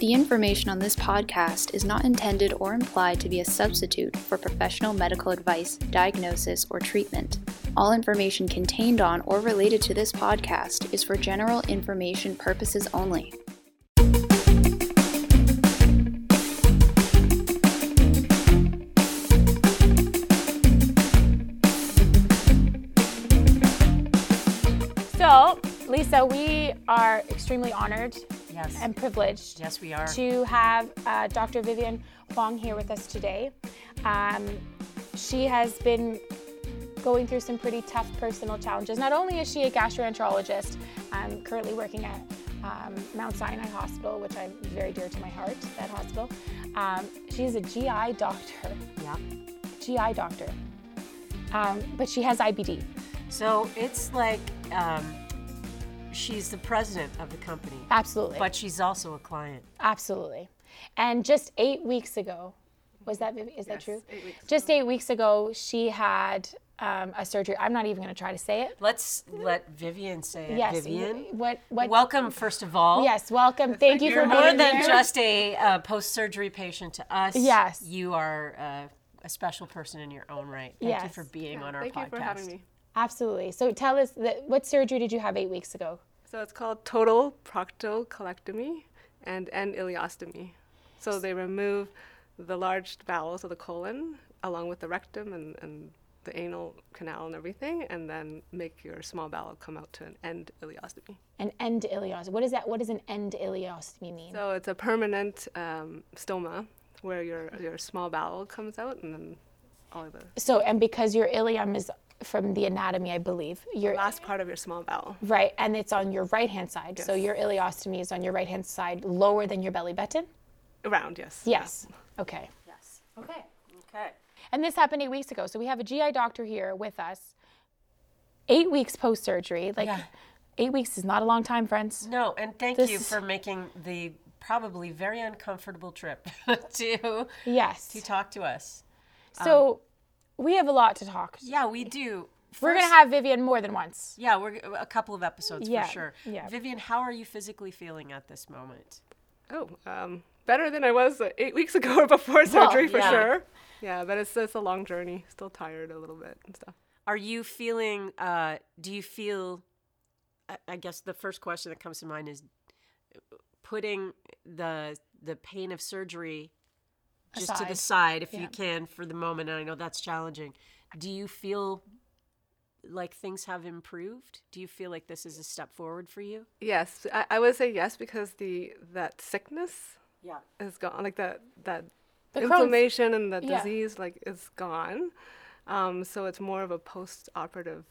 The information on this podcast is not intended or implied to be a substitute for professional medical advice, diagnosis, or treatment. All information contained on or related to this podcast is for general information purposes only. So, Lisa, we are extremely honored Yes. and privileged yes, we are. to have uh, Dr. Vivian Huang here with us today. Um, she has been going through some pretty tough personal challenges. Not only is she a gastroenterologist, um, currently working at um, Mount Sinai Hospital, which I'm very dear to my heart, that hospital. Um, she is a GI doctor, yeah. GI doctor. Um, but she has IBD. So it's like um, she's the president of the company, Absolutely. but she's also a client. Absolutely. And just eight weeks ago, was that Vivi- is that true? eight weeks just eight weeks ago, she had um, a surgery. I'm not even going to try to say it. Let's let Vivian say it. Yes. Vivian, What? What? welcome first of all. Yes. Welcome. Thank you You're for more than here. just a uh, post-surgery patient to us. Yes. You are uh, a special person in your own right. Thank you Yes. for being on our Thank podcast. you for having me. Absolutely. So tell us that, what surgery did you have eight weeks ago? So it's called total proctocolectomy and end ileostomy. So they remove the large bowels of the colon along with the rectum and, and the anal canal and everything, and then make your small bowel come out to an end ileostomy. An end ileostomy. What is that? What does an end ileostomy mean? So it's a permanent um, stoma where your your small bowel comes out and then all of the So, and because your ileum is from the anatomy, I believe, your last part of your small bowel. right, and it's on your right hand side. So your ileostomy is on your right hand side, lower than your belly button. Around, yes. Yes. Okay. Yes. Okay. Okay. And this happened eight weeks ago. So we have a GI doctor here with us. Eight weeks post surgery. Like, Yeah. eight weeks is not a long time, friends. No, and thank This you for making the probably very uncomfortable trip to Yes. to talk to us. So um, we have a lot to talk. Yeah, we do. We're gonna have Vivian more than once. Yeah, we're a couple of episodes Yeah, for sure. yeah. Vivian, how are you physically feeling at this moment? Oh, um, better than I was uh, eight weeks ago or before surgery for yeah. sure. Yeah, but it's it's a long journey. Still tired a little bit and stuff. Are you feeling? Uh, do you feel? I, I guess the first question that comes to mind is putting the the pain of surgery just to the side, if Yeah. you can, for the moment. And I know that's challenging. Do you feel like things have improved? Do you feel like this is a step forward for you? Yes, I, I would say yes because the that sickness Yeah. is gone. Like that that The Crohn's- inflammation and the yeah. disease like is gone. Um, so it's more of a post-operative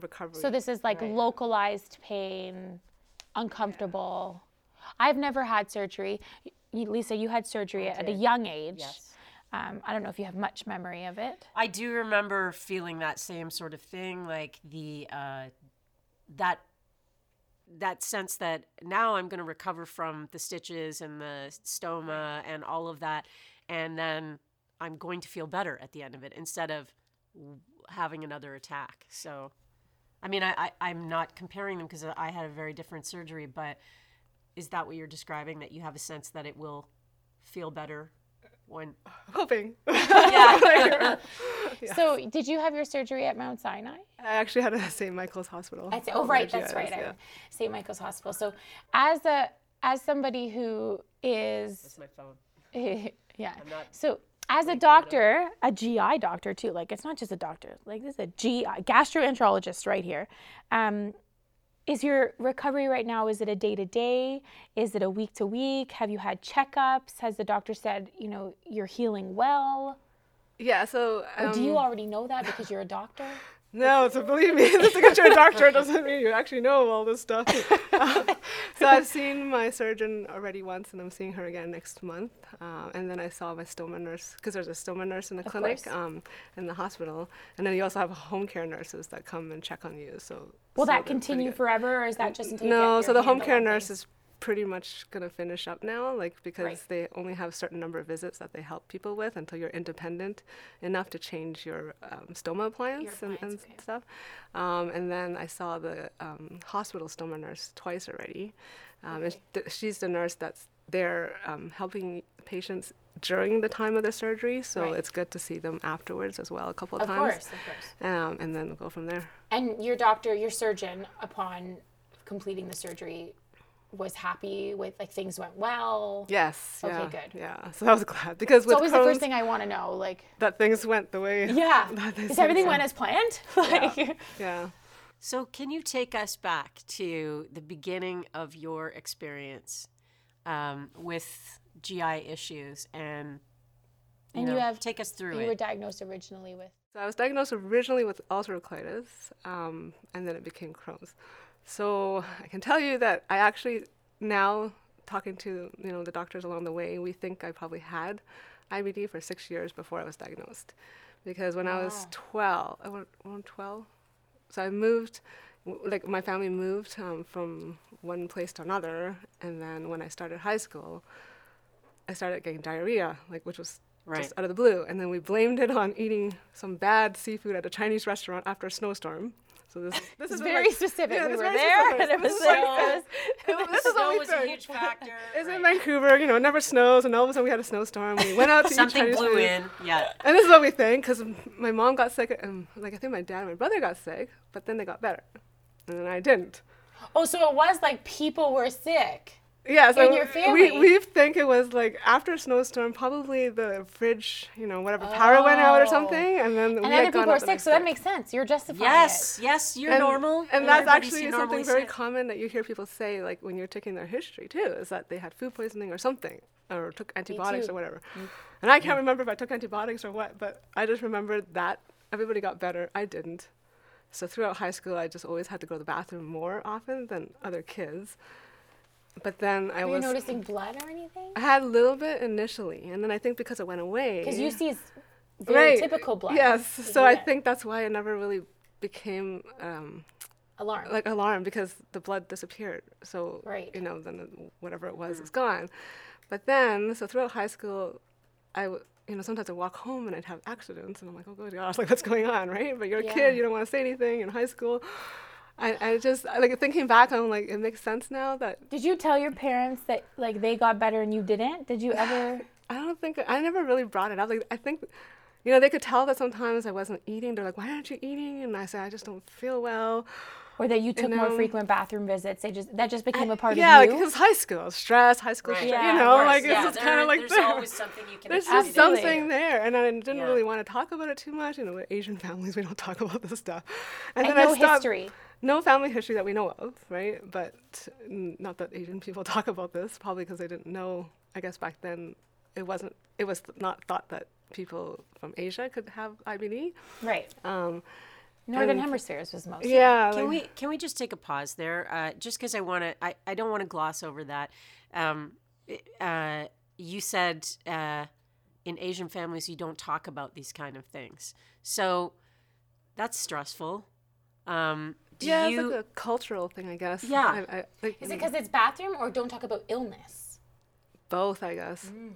recovery. So this is like localized pain, uncomfortable. I've never had surgery. Lisa, you had surgery at a young age. Yes. Um, I don't know if you have much memory of it. I do remember feeling that same sort of thing, like the uh, that that sense that now I'm going to recover from the stitches and the stoma and all of that, and then I'm going to feel better at the end of it instead of having another attack. So, I mean, I, I I'm not comparing them because I had a very different surgery, but is that what you're describing? That you have a sense that it will feel better when hoping. yeah. So, did you have your surgery at Mount Sinai? I actually had it at St. Michael's Hospital. I'd say, oh, right, that's right. yeah. St. Michael's Hospital. So, as a as somebody who is That's my phone. yeah. not So as a doctor, a GI doctor too, like it's not just a doctor, like this is a GI gastroenterologist right here. Um, is your recovery right now? Is it a day to day? Is it a week to week? Have you had checkups? Has the doctor said, you know, you're healing well? Yeah, so Or do you um, already know that because you're a doctor? No, so believe me, just because you're a doctor doesn't mean you actually know all this stuff. Um, so I've seen my surgeon already once, and I'm seeing her again next month. Um, and then I saw my stoma nurse because there's a stoma nurse in the clinic um, in the hospital, and then you also have home care nurses that come and check on you. So Will so that continue forever, or is that just until you No, so the home care nurse is pretty much gonna finish up now, like because Right. they only have a certain number of visits that they help people with until you're independent enough to change your um, stoma appliance, and, appliance, and okay. stuff. Um, and then I saw the um, hospital stoma nurse twice already. Um, and th- she's the nurse that's they're um, helping patients during the time of the surgery, so Right. it's good to see them afterwards as well, a couple of, Of times. course, of course. Um, and then go from there. And your doctor, your surgeon, upon completing the surgery, was happy with like things went well. Yes. Okay, yeah, good. Yeah. So I was glad because It's with always the first thing I want to know. Like, that things went the way. yeah, that they is everything so. went as planned? Like, Yeah. So, can you take us back to the beginning of your experience um, with GI issues and you, And you know, have- take us through you it? were diagnosed originally with. So I was diagnosed originally with ulcerative colitis, um, and then it became Crohn's. So I can tell you that I actually now talking to you know the doctors along the way, we think I probably had IBD for six years before I was diagnosed, because when I was twelve, I was twelve, so I moved, like my family moved um, from one place to another, and then when I started high school, I started getting diarrhea, like which was Right. just out of the blue, and then we blamed it on eating some bad seafood at a Chinese restaurant after a snowstorm. So this this is very specific. yeah, we were there, specific. and it was This is like, we it this is Snow was a huge factor. It's in. Vancouver, you know, it never snows, and all of a sudden we had a snowstorm. We went out to eat Something Chinese blew food. in. Yeah. And this is what we think, because my mom got sick, and like I think my dad and my brother got sick, but then they got better, and then I didn't. oh, so it was like people were sick. Yeah, so In your family? we we think it was like after a snowstorm, probably the fridge, you know, whatever power went out or Oh. something, and then oh. And we other had gone people are sick, so that makes sense. You're justifying Yes. Yes. You're and, normal. And that's actually something very sick. common that you hear people say, like when you're taking their history too, is that they had food poisoning or something, or took antibiotics or whatever. Mm. And I can't mm. remember if I took antibiotics or what, but I just remember that everybody got better. I didn't. So throughout high school, I just always had to go to the bathroom more often than other kids. But then I Were you was. noticing blood or anything? I had a little bit initially, and then I think because it went away. Because you see very typical blood. Yes, so I think that's why I never really became um, alarm. like alarmed because the blood disappeared. So Right. you know, then whatever it was is gone. But then, so throughout high school, I w- you know sometimes I walk home and I'd have accidents, and I'm like, oh gosh, like what's going on, right? But you're a Yeah. kid, you don't want to say anything in high school. I, I just like thinking back, I'm like, it makes sense now that Did you tell your parents that like they got better and you didn't? Did you ever? I don't think I never really brought it up. Like I think, you know, they could tell that sometimes I wasn't eating. They're like, "Why aren't you eating?" And I said, "I just don't feel well." Or that you took more know- frequent bathroom visits? They just that just became a part yeah, of like you. because high school stress, high school Right. stress. Yeah, you know, course, like yeah, it's just kind of like there's there. always something you can There's just to it. something there, and I didn't Yeah. really want to talk about it too much. You know, with Asian families, we don't talk about this stuff. And, and then no I stopped. history. No family history that we know of, right? But n- not that Asian people talk about this, probably because they didn't know. I guess back then, it wasn't. It was not thought that people from Asia could have IBD. Right. Um, Northern hemispheres was most. yeah, Can like- we can we just take a pause there? Uh, just because I want to, I, I don't want to gloss over that. Um, uh, you said uh, in Asian families you don't talk about these kind of things, so that's stressful. Um, do yeah, you? it's like a cultural thing, I guess. Yeah. I, I, like, Is it because it's bathroom or don't talk about illness? both, I guess. Mm.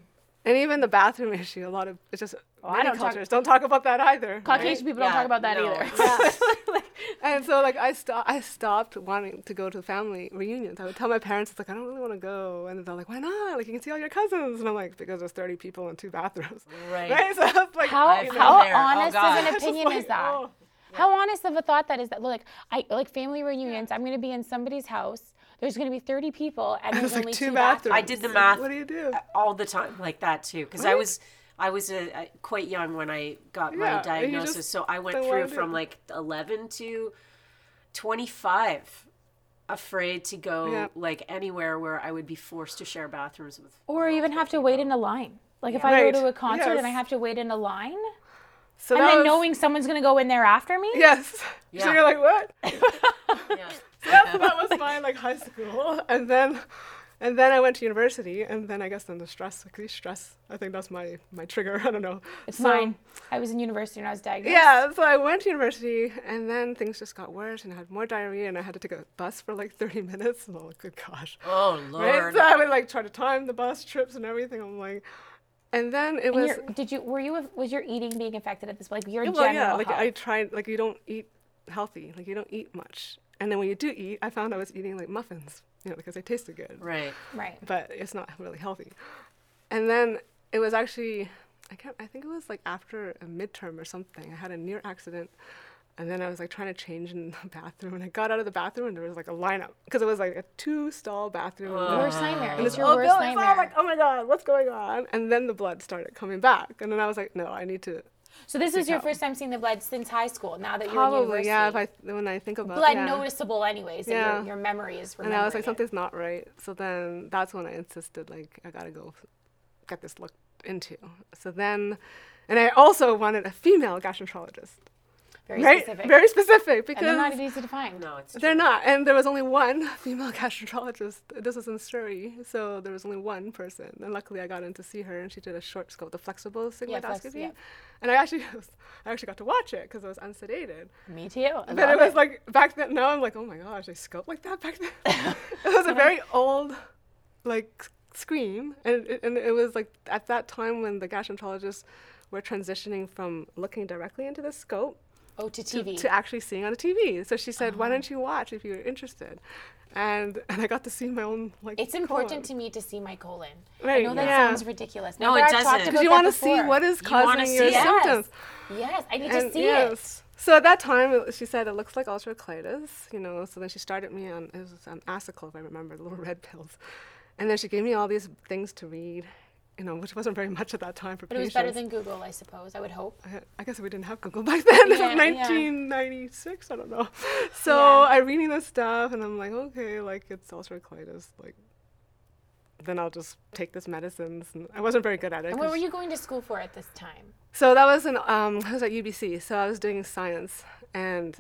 And even the bathroom issue, a lot of it's just I many don't talk- cultures don't talk about that either. Caucasian people don't talk about that no. either. And so like I stopped I stopped wanting to go to family reunions. I would tell my parents it's like I don't really want to go and they're like, Why not? Like you can see all your cousins and I'm like, Because there's thirty people in two bathrooms. Right. Right? So like How, I've been how there. Oh, honest of an it's just opinion is that? oh. How honest of a thought that is that? Like I like family reunions. I'm going to be in somebody's house. There's going to be 30 people, and there's It's like only two two bathrooms. I did the math. What do you do? all the time like that too because I was I was uh, uh, quite young when I got Yeah, my diagnosis, just so I went through wanna from like 11 to 25 afraid to go Yeah. like anywhere where I would be forced to share bathrooms with or even have to wait in a line. Like if I Right, go to a concert and I have to wait in a line, So and then was- knowing someone's going to go in there after me. Yes. Yeah. So you're like, What? yeah. So that was my like high school, and then, and then I went to university, and then I guess then the stress, like the stress. I think that's my my trigger. I don't know. It's So- mine. I was in university and I was diagnosed. Yeah, so I went to university, and then things just got worse, and I had more diarrhea, and I had to take a bus for like 30 minutes. And I'm like, good gosh. oh lord. Right? lord So I would like try to time the bus trips and everything. I'm like, and then it And was. did you were you was your eating being affected at this Point? like your Yeah, well, general yeah, like health? I tried, like you don't eat healthy, like you don't eat much. And then when you do eat, I found I was eating like muffins, you know, because they tasted good. Right. Right. But it's not really healthy. And then it was actually, I can't, I think it was like after a midterm or something. I had a near accident. And then I was like trying to change in the bathroom, and I got out of the bathroom, and there was like a lineup because it was like a two-stall bathroom. and Worst nightmare. and It's this your worst building, so I'm like, oh my god, what's going on? And then the blood started coming back, and then I was like, no, I need to So this is your out. first time seeing the blood since high school. Now that you're in probably, university. yeah. If I when I think about blood yeah. noticeable anyways. and Yeah. Your, your memory is and remembering I was like, it. something's not right. So then that's when I insisted, like, I gotta go get this looked into. So then, and I also wanted a female gastroenterologist, very right? specific. Very specific and because they're not easy to find. No, it's They're not, and there was only one female gastroenterologist. This was in Surrey, so there was only one person. And luckily, I got in to see her, and she did a short scope, the flexible Yeah, flex- sigmoidoscopy. yeah. And I actually, I actually got to watch it because it was unsedated. Me too. I But love it was like back then. Now I'm like, oh my gosh, I scope like that back then. it was a very old, like screen, and it, and it was like at that time when the gastroenterologists were transitioning from looking directly into the scope oh, to to, TV. to actually seeing on the TV. So she said, "Why don't you watch if you're interested?" And and I got to see my own like. it's important colon. to me to see my colon. I Right, know that yeah. sounds ridiculous. No, Now it that I've talked doesn't. about you want to see before. what is You causing your see it. symptoms. Yes, I need And to see it. yes. So at that time, she said it looks like ulcerative colitis, you know. So then she started me on it was um, Asacol, if I remember, the little red pills, and then she gave me all these things to read, you know, which wasn't very much at that time for But it was better than Google, I suppose. I would hope. I, I guess we didn't have Google back then. Yeah, was yeah. 1996. I don't know. So Yeah. I'm reading this stuff, and I'm like, okay, like it's ulcerative colitis, like. Then I'll just take this medicines, and I wasn't very good at it. And what were you going to school for at this time? So that was an um, I was at UBC, so I was doing science, and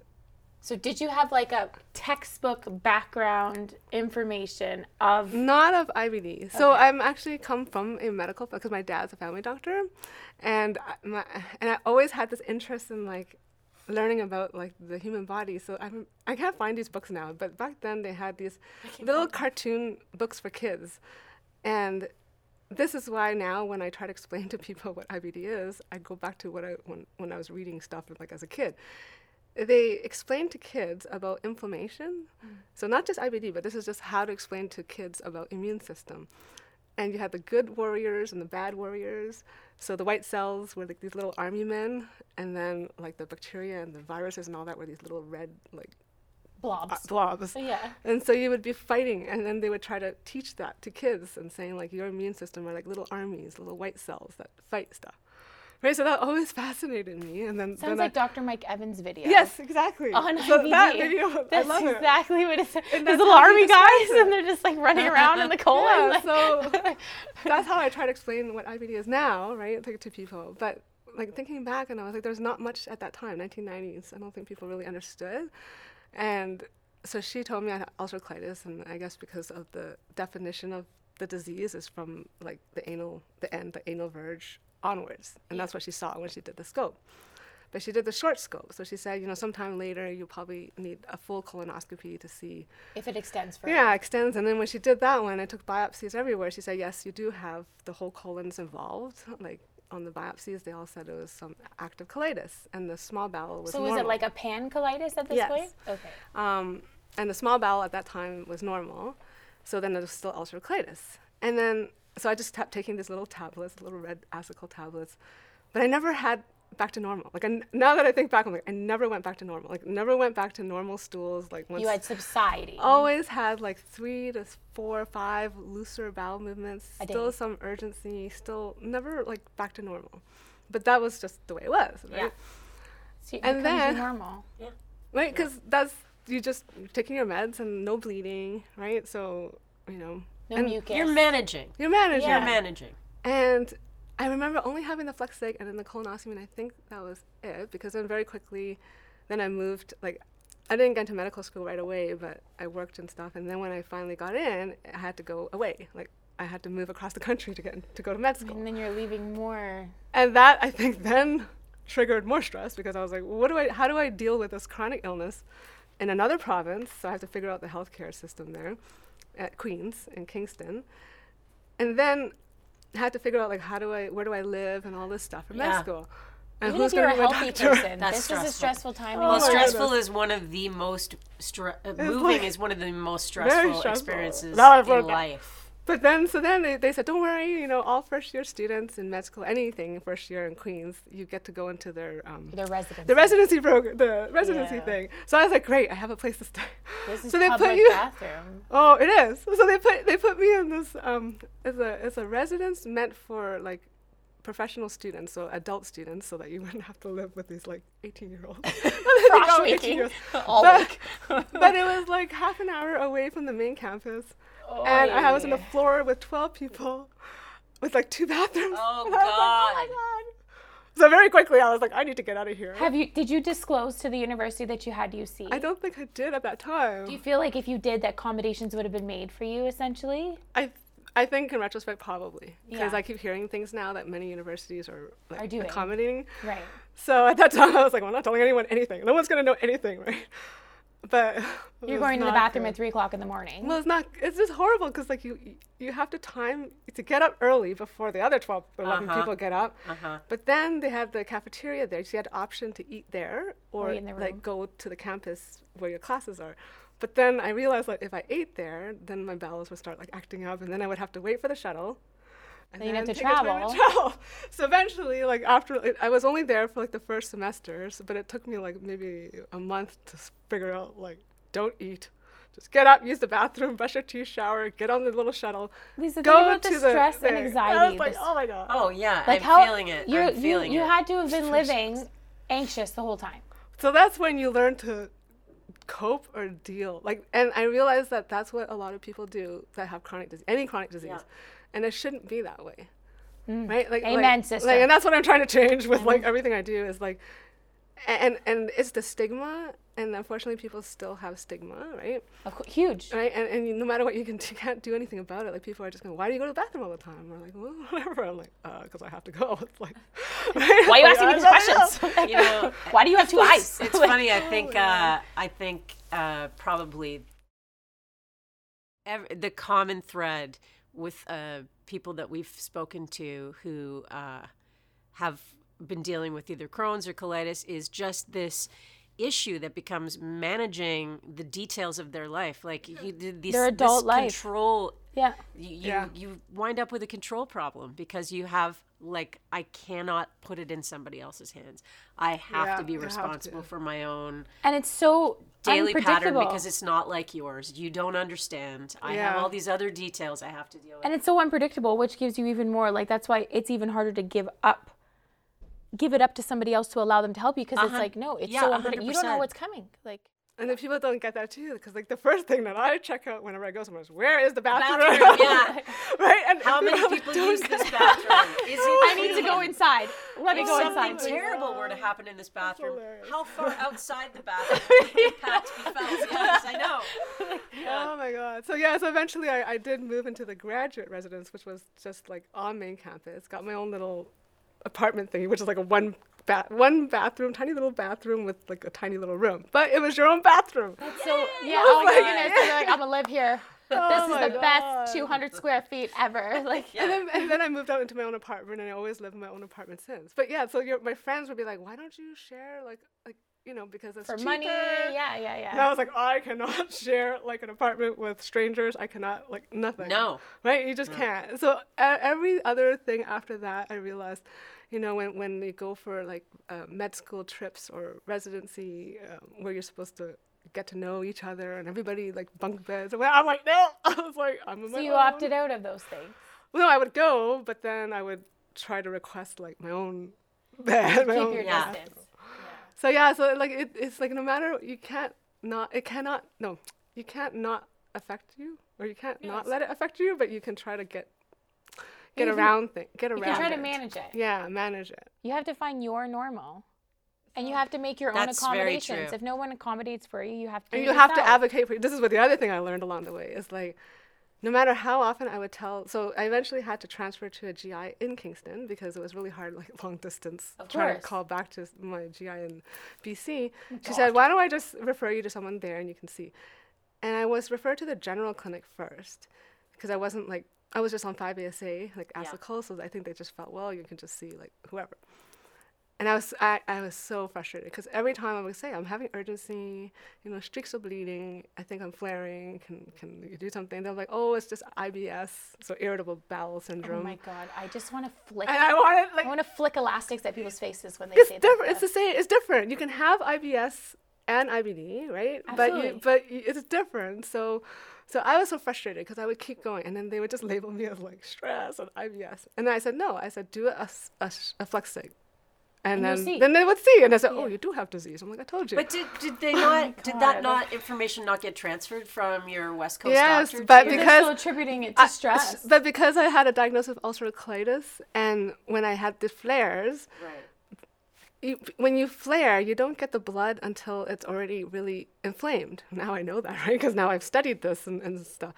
So did you have like a textbook background information of Not of IBD. So I'm actually come from a medical because my dad's a family doctor, and I, my, and I always had this interest in like learning about like the human body. So I'm I can't find these books now, but back then they had these little cartoon books for kids, and this is why now when I try to explain to people what IBD is, I go back to what I when when I was reading stuff like as a kid. They explain to kids about inflammation. So not just IBD, but this is just how to explain to kids about immune system. And you had the good warriors and the bad warriors. So the white cells were like these little army men, and then like the bacteria and the viruses and all that were these little red like blobs? uh, blobs. yeah. And so you would be fighting, and then they would try to teach that to kids and saying like your immune system are like little armies, little white cells that fight stuff. Right. So that always fascinated me. And then Sounds then like I, Dr. Mike Evans' video. yes, exactly. On so IBD. that video, That's I love it. exactly what it's. And These that's little army guys, it. and they're just like running around in the colon. Yeah, like- so that's how I try to explain what IBD is now, right, to, to people. But like thinking back, and I was like, there's not much at that time, 1990s. I don't think people really understood. And so she told me I had ulcerative colitis, and I guess because of the definition of the disease is from like the anal, the end, the anal verge onwards, and that's what she saw when she did the scope. But she did the short scope, so she said, you know, sometime later you probably need a full colonoscopy to see if it extends further. yeah, extends. And then when she did that one, I took biopsies everywhere. She said, yes, you do have the whole colons involved. Like on the biopsies, they all said it was some active colitis, and the small bowel was So was it like a pan colitis at this Yes. point? Okay. Um, and the small bowel at that time was normal, so then it was still ulcerative colitis. And then, so I just kept taking these little tablets, little red Asacol tablets, but I never had back to normal. Like I n now that I think back, I'm like, I never went back to normal. Like never went back to normal stools. Like once You had subsiding. always had like three to four or five looser bowel movements, A day. still some urgency, still never like back to normal. But that was just the way it was, right? Yeah. So and then- normal. Yeah. Right? Because that's you just taking your meds and no bleeding, right? So you know, No and mucus. You're managing. you're managing. Yeah. You're managing. And I remember only having the flex sig and then the colonoscopy, and I think that was it because then very quickly, then I moved. Like, I didn't get into medical school right away, but I worked and stuff. And then when I finally got in, I had to go away. Like, I had to move across the country to get to go to med school. and then you're leaving more. And that I think then triggered more stress because I was like, what do I? How do I deal with this chronic illness in another province? So I have to figure out the healthcare system there at Queens in Kingston, and then had to figure out like how do I, where do I live, and all this stuff in Yeah. med school. And Even if who's you're a gonna be my healthy doctor? person, That's this is a stressful. stressful time. Oh well, your my life. stressful is one of the most stre- uh, moving like- is one of the most stressful, stressful. experiences in life. But then, so then they, they said, don't worry, you know, all first year students in med school, anything first year in Queens, you get to go into their um, Their residence. the residency program, the residency Yeah. thing. So I was like, great, I have a place to stay. This is so they put public you- bathroom. Oh, it is. So they put they put me in this um as a as a residence meant for like professional students, so adult students, so that you wouldn't have to live with these like eighteen year olds. Frosh making all But- week. but it was like half an hour away from the main campus, And I was on the floor with twelve people, with like two bathrooms. Oh, And I was like, oh my God. god. So very quickly, I was like, I need to get out of here. Have you? Did you disclose to the university that you had UC? I don't think I did at that time. Do you feel like if you did, that accommodations would have been made for you, essentially? I I think in retrospect probably because Yeah. I keep hearing things now that many universities are like Are doing. accommodating. Right. So at that time I was like, well, I'm not telling anyone anything. No one's gonna know anything, right? But You're going to the bathroom good. at three o'clock in the morning. Well, it's not. It's just horrible because like you you have to time to get up early before the other 12, 11 Uh-huh. people get up. Uh-huh. But then they have the cafeteria there, so you had the option to eat there or eat the like go to the campus where your classes are. But then I realized like if I ate there, then my bowels would start like acting up, and then I would have to wait for the shuttle. And Then you'd have to take a time travel. travel. So eventually, like after it, I was only there for like the first semesters, but it took me like maybe a month to figure out like don't eat. Just get up, use the bathroom, brush your teeth, shower, get on the little shuttle, Lisa, go think about to the the stress and thing. I anxiety. Oh was like, oh my god. Oh yeah, like I'm how feeling it. You, I'm you, feeling you it. had to have been living anxious the whole time. So that's when you learn to cope or deal. Like, and I realized that that's what a lot of people do that have chronic disease, any chronic disease, Yeah. And it shouldn't be that way, right? Like, Mm. Amen, like, sister. Like, and that's what I'm trying to change with like everything I do is like, and and it's the stigma, and unfortunately, people still have stigma, right? Of course, huge. Right, and, and you- no matter what you can, you can't do anything about it. Like people are just going, "Why do you go to the bathroom all the time?" Or like, "Well, whatever." I'm like, "Uh, because I have to go." It's like, right? Why are you Like, asking me these questions? You know, Why do you have two eyes? it's funny. I think. Uh, I think uh, probably ev- the common thread with uh, people that we've spoken to who uh, have been dealing with either Crohn's or colitis is just this issue that becomes managing the details of their life, like you, th- this, Their adult this life. control. yeah. You, you, Yeah. you wind up with a control problem because you have like I cannot put it in somebody else's hands. I have Yeah, to be responsible to. for my own And it's so daily pattern because it's not like yours. You don't understand. I have all these other details I have to deal with. and it's so unpredictable, which gives you even more like that's why it's even harder to give up. Give it up to somebody else to allow them to help you because it's Uh-huh. like no, it's Yeah, so unpredictable. You don't know what's coming. Like And then people don't get that too, because like the first thing that I check out whenever I go somewhere is where is the bathroom? Bathroom, yeah. right? And How many people don't use this bathroom? Is it I need to go inside. Let me If go something inside. terrible were to happen in this bathroom, how far outside the bathroom would the impact be felt? Yes, I know. Oh my god. So yeah, so eventually I, I did move into the graduate residence, which was just like on main campus. Got my own little apartment thingy, which is like a one ba- one bathroom, tiny little bathroom with like a tiny little room. But it was your own bathroom. So yeah, I oh was my like- goodness, you're like I'm gonna live here. this Oh is the God. best 200 square feet ever. Like And then, and then I moved out into my own apartment, and I always live in my own apartment since. But yeah, so your, my friends would be like, "Why don't you share like like you know because it's for cheaper. money, yeah, yeah, yeah. And I was like, I cannot share like an apartment with strangers. I cannot like nothing. No. Right? You just can't. So uh, every other thing after that, I realized, you know, when when they go for like uh, med school trips or residency, um, where you're supposed to get to know each other and everybody like bunk beds. Well, I'm like, no. I was like, I'm in So you own. opted out of those things. Well, no, I would go, but then I would try to request like my own bed. my Keep own your Yeah. distance. so yeah, so like it, it's like no matter you can't not it cannot no you can't not affect you or you can't not let it affect you, but you can try to get get You around things. get You around. can try to manage it. Yeah, manage it. You have to find your normal. And you have to make your own That's very accommodations. true. If no one accommodates for you, you have to. And do you it have to advocate for. This is what the other thing I learned along the way is like, no matter how often I would tell. So I eventually had to transfer to a GI in Kingston because it was really hard, like long distance, Of trying to call back to my GI in BC. Oh She said, "Why don't I just refer you to someone there and you can see?" And I was referred to the general clinic first because I wasn't like I was just on 5 ASA like as Yeah. Asacol, so I think they just felt well you can just see like whoever. And I was I, I was so frustrated because every time I would say I'm having urgency, you know, streaks of bleeding, I think I'm flaring. Can can you do something? They're like, oh, it's just IBS, so irritable bowel syndrome. Oh my god, I just want to flick. and I wanted like I want to flick elastics at people's faces when they it's say that. different. It's the same. It's different. You can have IBS and IBD, right? But Absolutely. you, but y- it's different. So, so I was so frustrated because I would keep going, and then they would just label me as like stress and IBS, and then I said no. I said do a flex sig. And, And then, then they would see, and I said, "Oh, Yeah. you do have disease." I'm like, "I told you." But did, did they oh not? did that not information not get transferred from your West Coast Yes, doctor? but to you? Because still attributing it to I- stress. but because I had a diagnosis of ulcerative colitis, and when I had the flares, right. You, when you flare, you don't get the blood until it's already really inflamed. Now I know that, right? Because now I've studied this and, and stuff.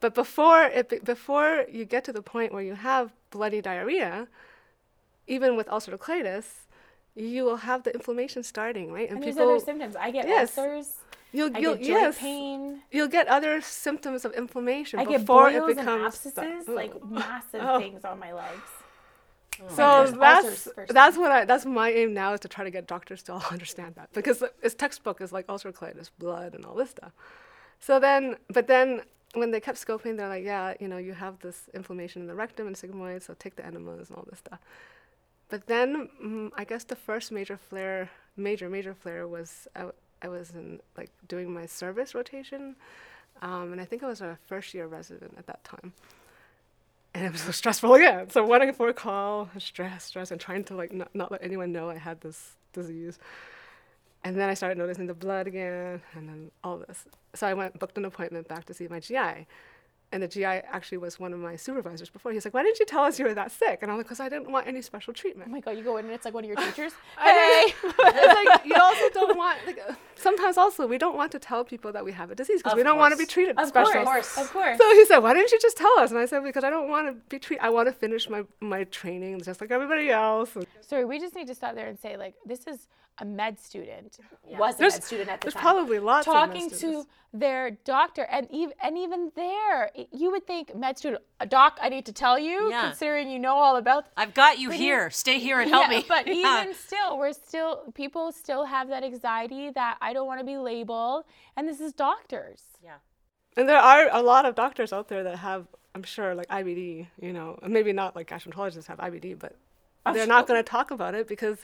But before it, before you get to the point where you have bloody diarrhea, even with ulcerative colitis, you will have the inflammation starting, right? and there's people, other symptoms. I get Yes. ulcers. you'll, you'll, get joint yes, pain. you'll get other symptoms of inflammation I get before boils it becomes and abscesses, like massive Oh. things on my legs. So that's that's what I that's my aim now is to try to get doctors to all understand that. Because its textbook is like ulcerative colitis, blood, and all this stuff. So then, but then when they kept scoping, they're like, yeah, you know, you have this inflammation in the rectum and sigmoid, so take the enemas and all this stuff. But then mm, I guess the first major flare, major major flare was I, w- I was in like doing my service rotation, um, and I think I was a first year resident at that time and it was so stressful again. So waiting for a call, stress, stress, and trying to like not, not let anyone know I had this disease. And then I started noticing the blood again, and then all this. So I went booked an appointment back to see my GI, and the GI actually was one of my supervisors before. He's like, "Why didn't you tell us you were that sick?" And I'm like, "Cause I didn't want any special treatment." Oh treatment." my god, you go in and it's like one of your teachers. Hey, it's like you also don't want like sometimes also we don't want to tell people that we have a disease because we don't want to be course. treated of special. course, of course. So he said, "Why didn't you just tell us?" And I said, "Because I don't want to be treated. I want to finish my my training just like everybody else." And Sorry, we just need to stop there and say like this is a med student, was a There's- med student at the there's time. probably lots of med talking to their doctor, and even and even there, i- you would think med student, uh, doc. I need to tell you, Yeah. considering you know all about. I've got you But here. Stay here and help yeah, me. but Yeah. even still, we're still people still have that anxiety that I don't want to be labeled, and this is doctors. yeah. And there are a lot of doctors out there that have, I'm sure, like IBD. You know, maybe not like gastroenterologists have IBD, but oh, they're not going to talk about it because,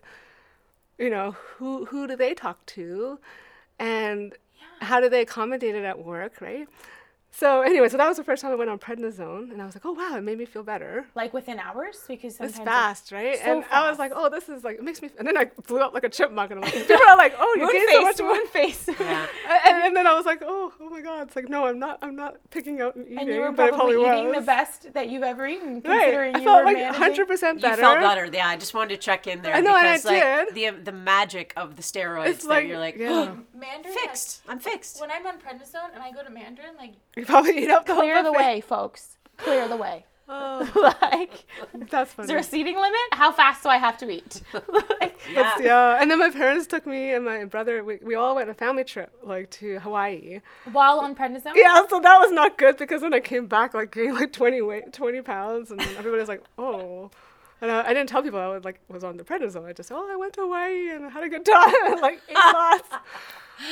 you know, who who do they talk to, and how do they accommodate it at work, right? So anyway, so that was the first time I went on prednisone, and I was like, oh wow, it made me feel better. Like within hours, because sometimes It's it- fast, right? so and I was like, oh, this is like, it makes me, and then I blew up like a chipmunk, and I'm like, people are like, oh, you moon gained so much face, weight. moon face. Yeah. And, and then I was like, oh, oh my god, it's like, no, I'm not, I'm not picking out and eating, And you were probably probably eating was. the best that you've ever eaten, Right. considering I you felt were like 100% better. You better. felt better. Yeah, I just wanted to check in there. I know, and I because, like, did. The the magic of the steroids. It's that like, you're like, yeah. Oh, Mandarin fixed. I'm fixed. When I'm on prednisone and I go to Mandarin, like you probably eat up the clear whole the way, folks. Clear the way. Oh, like, that's is funny. there a seating limit? How fast do I have to eat? like, Yeah. Yeah. Uh, and then my parents took me and my brother. We, we all went on a family trip, like to Hawaii. while on prednisone. Yeah, so that was not good because when I came back, like gained like 20 weight, 20 pounds, and then everybody was like, oh. And I, I didn't tell people I was like was on the prednisone. I just said, oh, I went to Hawaii and had a good time, and like ate lots.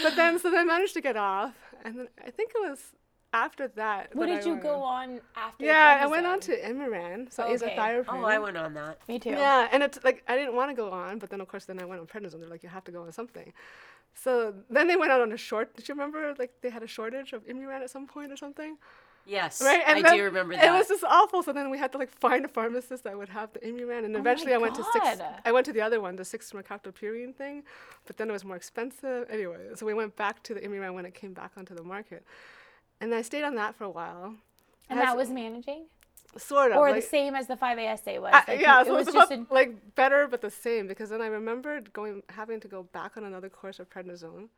But then, so then I managed to get off, and then I think it was after that. What that did I you went go on after? Yeah, I went on to Imuran, so Okay. azathioprine. Oh, I went on that. Me too. Yeah, and it's like I didn't want to go on, but then of course then I went on prednisone. They're like, you have to go on something. So then they went out on a short. Did you remember like they had a shortage of Imuran at some point or something? Yes, Right, and I then do remember that. It was just awful. So then we had to like find a pharmacist that would have the Imuran, and Oh my eventually I went to six. I went to the other one, the six mercaptopurine thing, but then it was more expensive. Anyway, so we went back to the Imuran when it came back onto the market, and I stayed on that for a while. And that was managing, sort of or like, the same as the 5-ASA was. I- Like, yeah, you- so it it was just a, like better but the same because then I remembered going having to go back on another course of prednisone.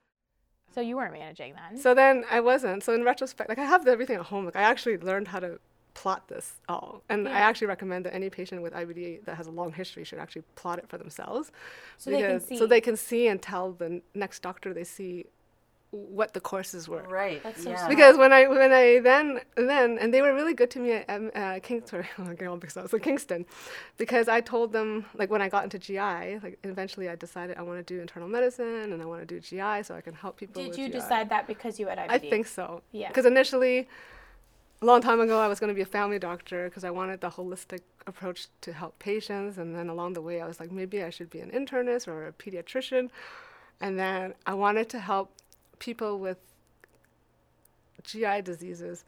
so you weren't managing then. So then I wasn't. So in retrospect, like I have everything at home. Like I actually learned how to plot this all, and I actually recommend that any patient with IBD that has a long history should actually plot it for themselves, So they can see. so they can see and tell the next doctor they see what the courses were. Right. That's so yeah. smart. Because when I when I then then and they were really good to me at um, uh, King sorry I'm getting all mixed up so Kingston, because I told them like when I got into GI like eventually I decided I want to do internal medicine and I want to do GI so I can help people. Did with you GI. decide that because you had IBD? I think so. Yeah. Because initially, a long time ago, I was going to be a family doctor because I wanted the holistic approach to help patients. And then along the way, I was like, maybe I should be an internist or a pediatrician. And then I wanted to help people with GI diseases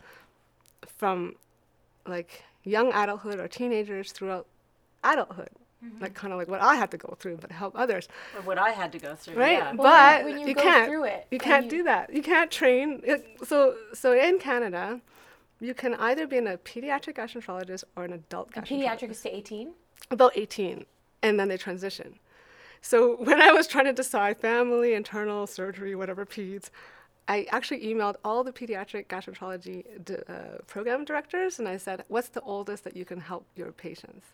from like young adulthood or teenagers throughout adulthood. Mm-hmm. Like kind of like what I had to go through, but help others. Or what I had to go through. Right, Yeah. Well, but when you you go can't. through it You can't you- do that. You can't train. It, so, so in Canada, you can either be in a pediatric gastroenterologist or an adult And gastroenterologist. pediatric is to 18? About 18, and then they transition. So when I was trying to decide family, internal, surgery, whatever peds, I actually emailed all the pediatric gastroenterology d- uh, program directors, and I said, "What's the oldest that you can help your patients?"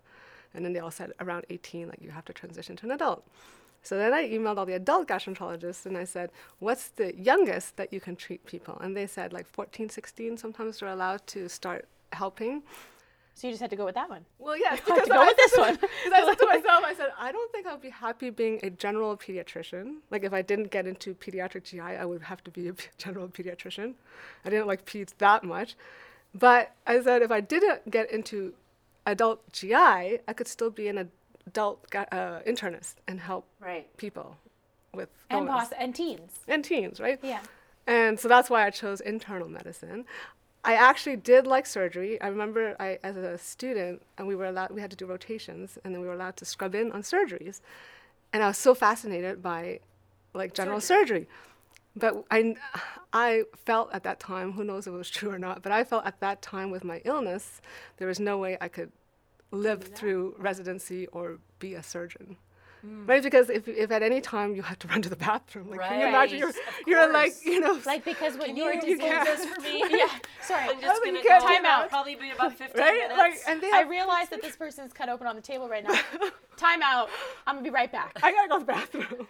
And then they all said around 18, like you have to transition to an adult. So then I emailed all the adult gastroenterologists and I said, what's the youngest that you can treat people? And they said like 14, 16, sometimes they're allowed to start helping. So you just had to go with that one. Well, yes, I have because to go I with this one. Because I said to myself, I said, I don't think I'll be happy being a general pediatrician. Like if I didn't get into pediatric GI, I would have to be a general pediatrician. I didn't like peds that much. But I said if I didn't get into adult GI, I could still be an adult uh, internist and help Right. people with And, and teens. and teens, right? Yeah. And so that's why I chose internal medicine. I actually did like surgery. I remember I, as a student, and we were allowed, we had to do rotations, and then we were allowed to scrub in on surgeries. And I was so fascinated by like general surgery. But I, I felt at that time, who knows if it was true or not, but I felt at that time with my illness, there was no way I could live through residency or be a surgeon. Mm. Right, because if, if at any time you have to run to the bathroom, like can you imagine you're you're like you know Like because what Can you were you, just you this for me? yeah. Sorry. I'm just gonna you can't go. do Time out. Probably be about 15 right minutes. like and they I have, realize that this person's cut open on the table right now. Time out. I'm gonna be right back. I gotta go to the bathroom.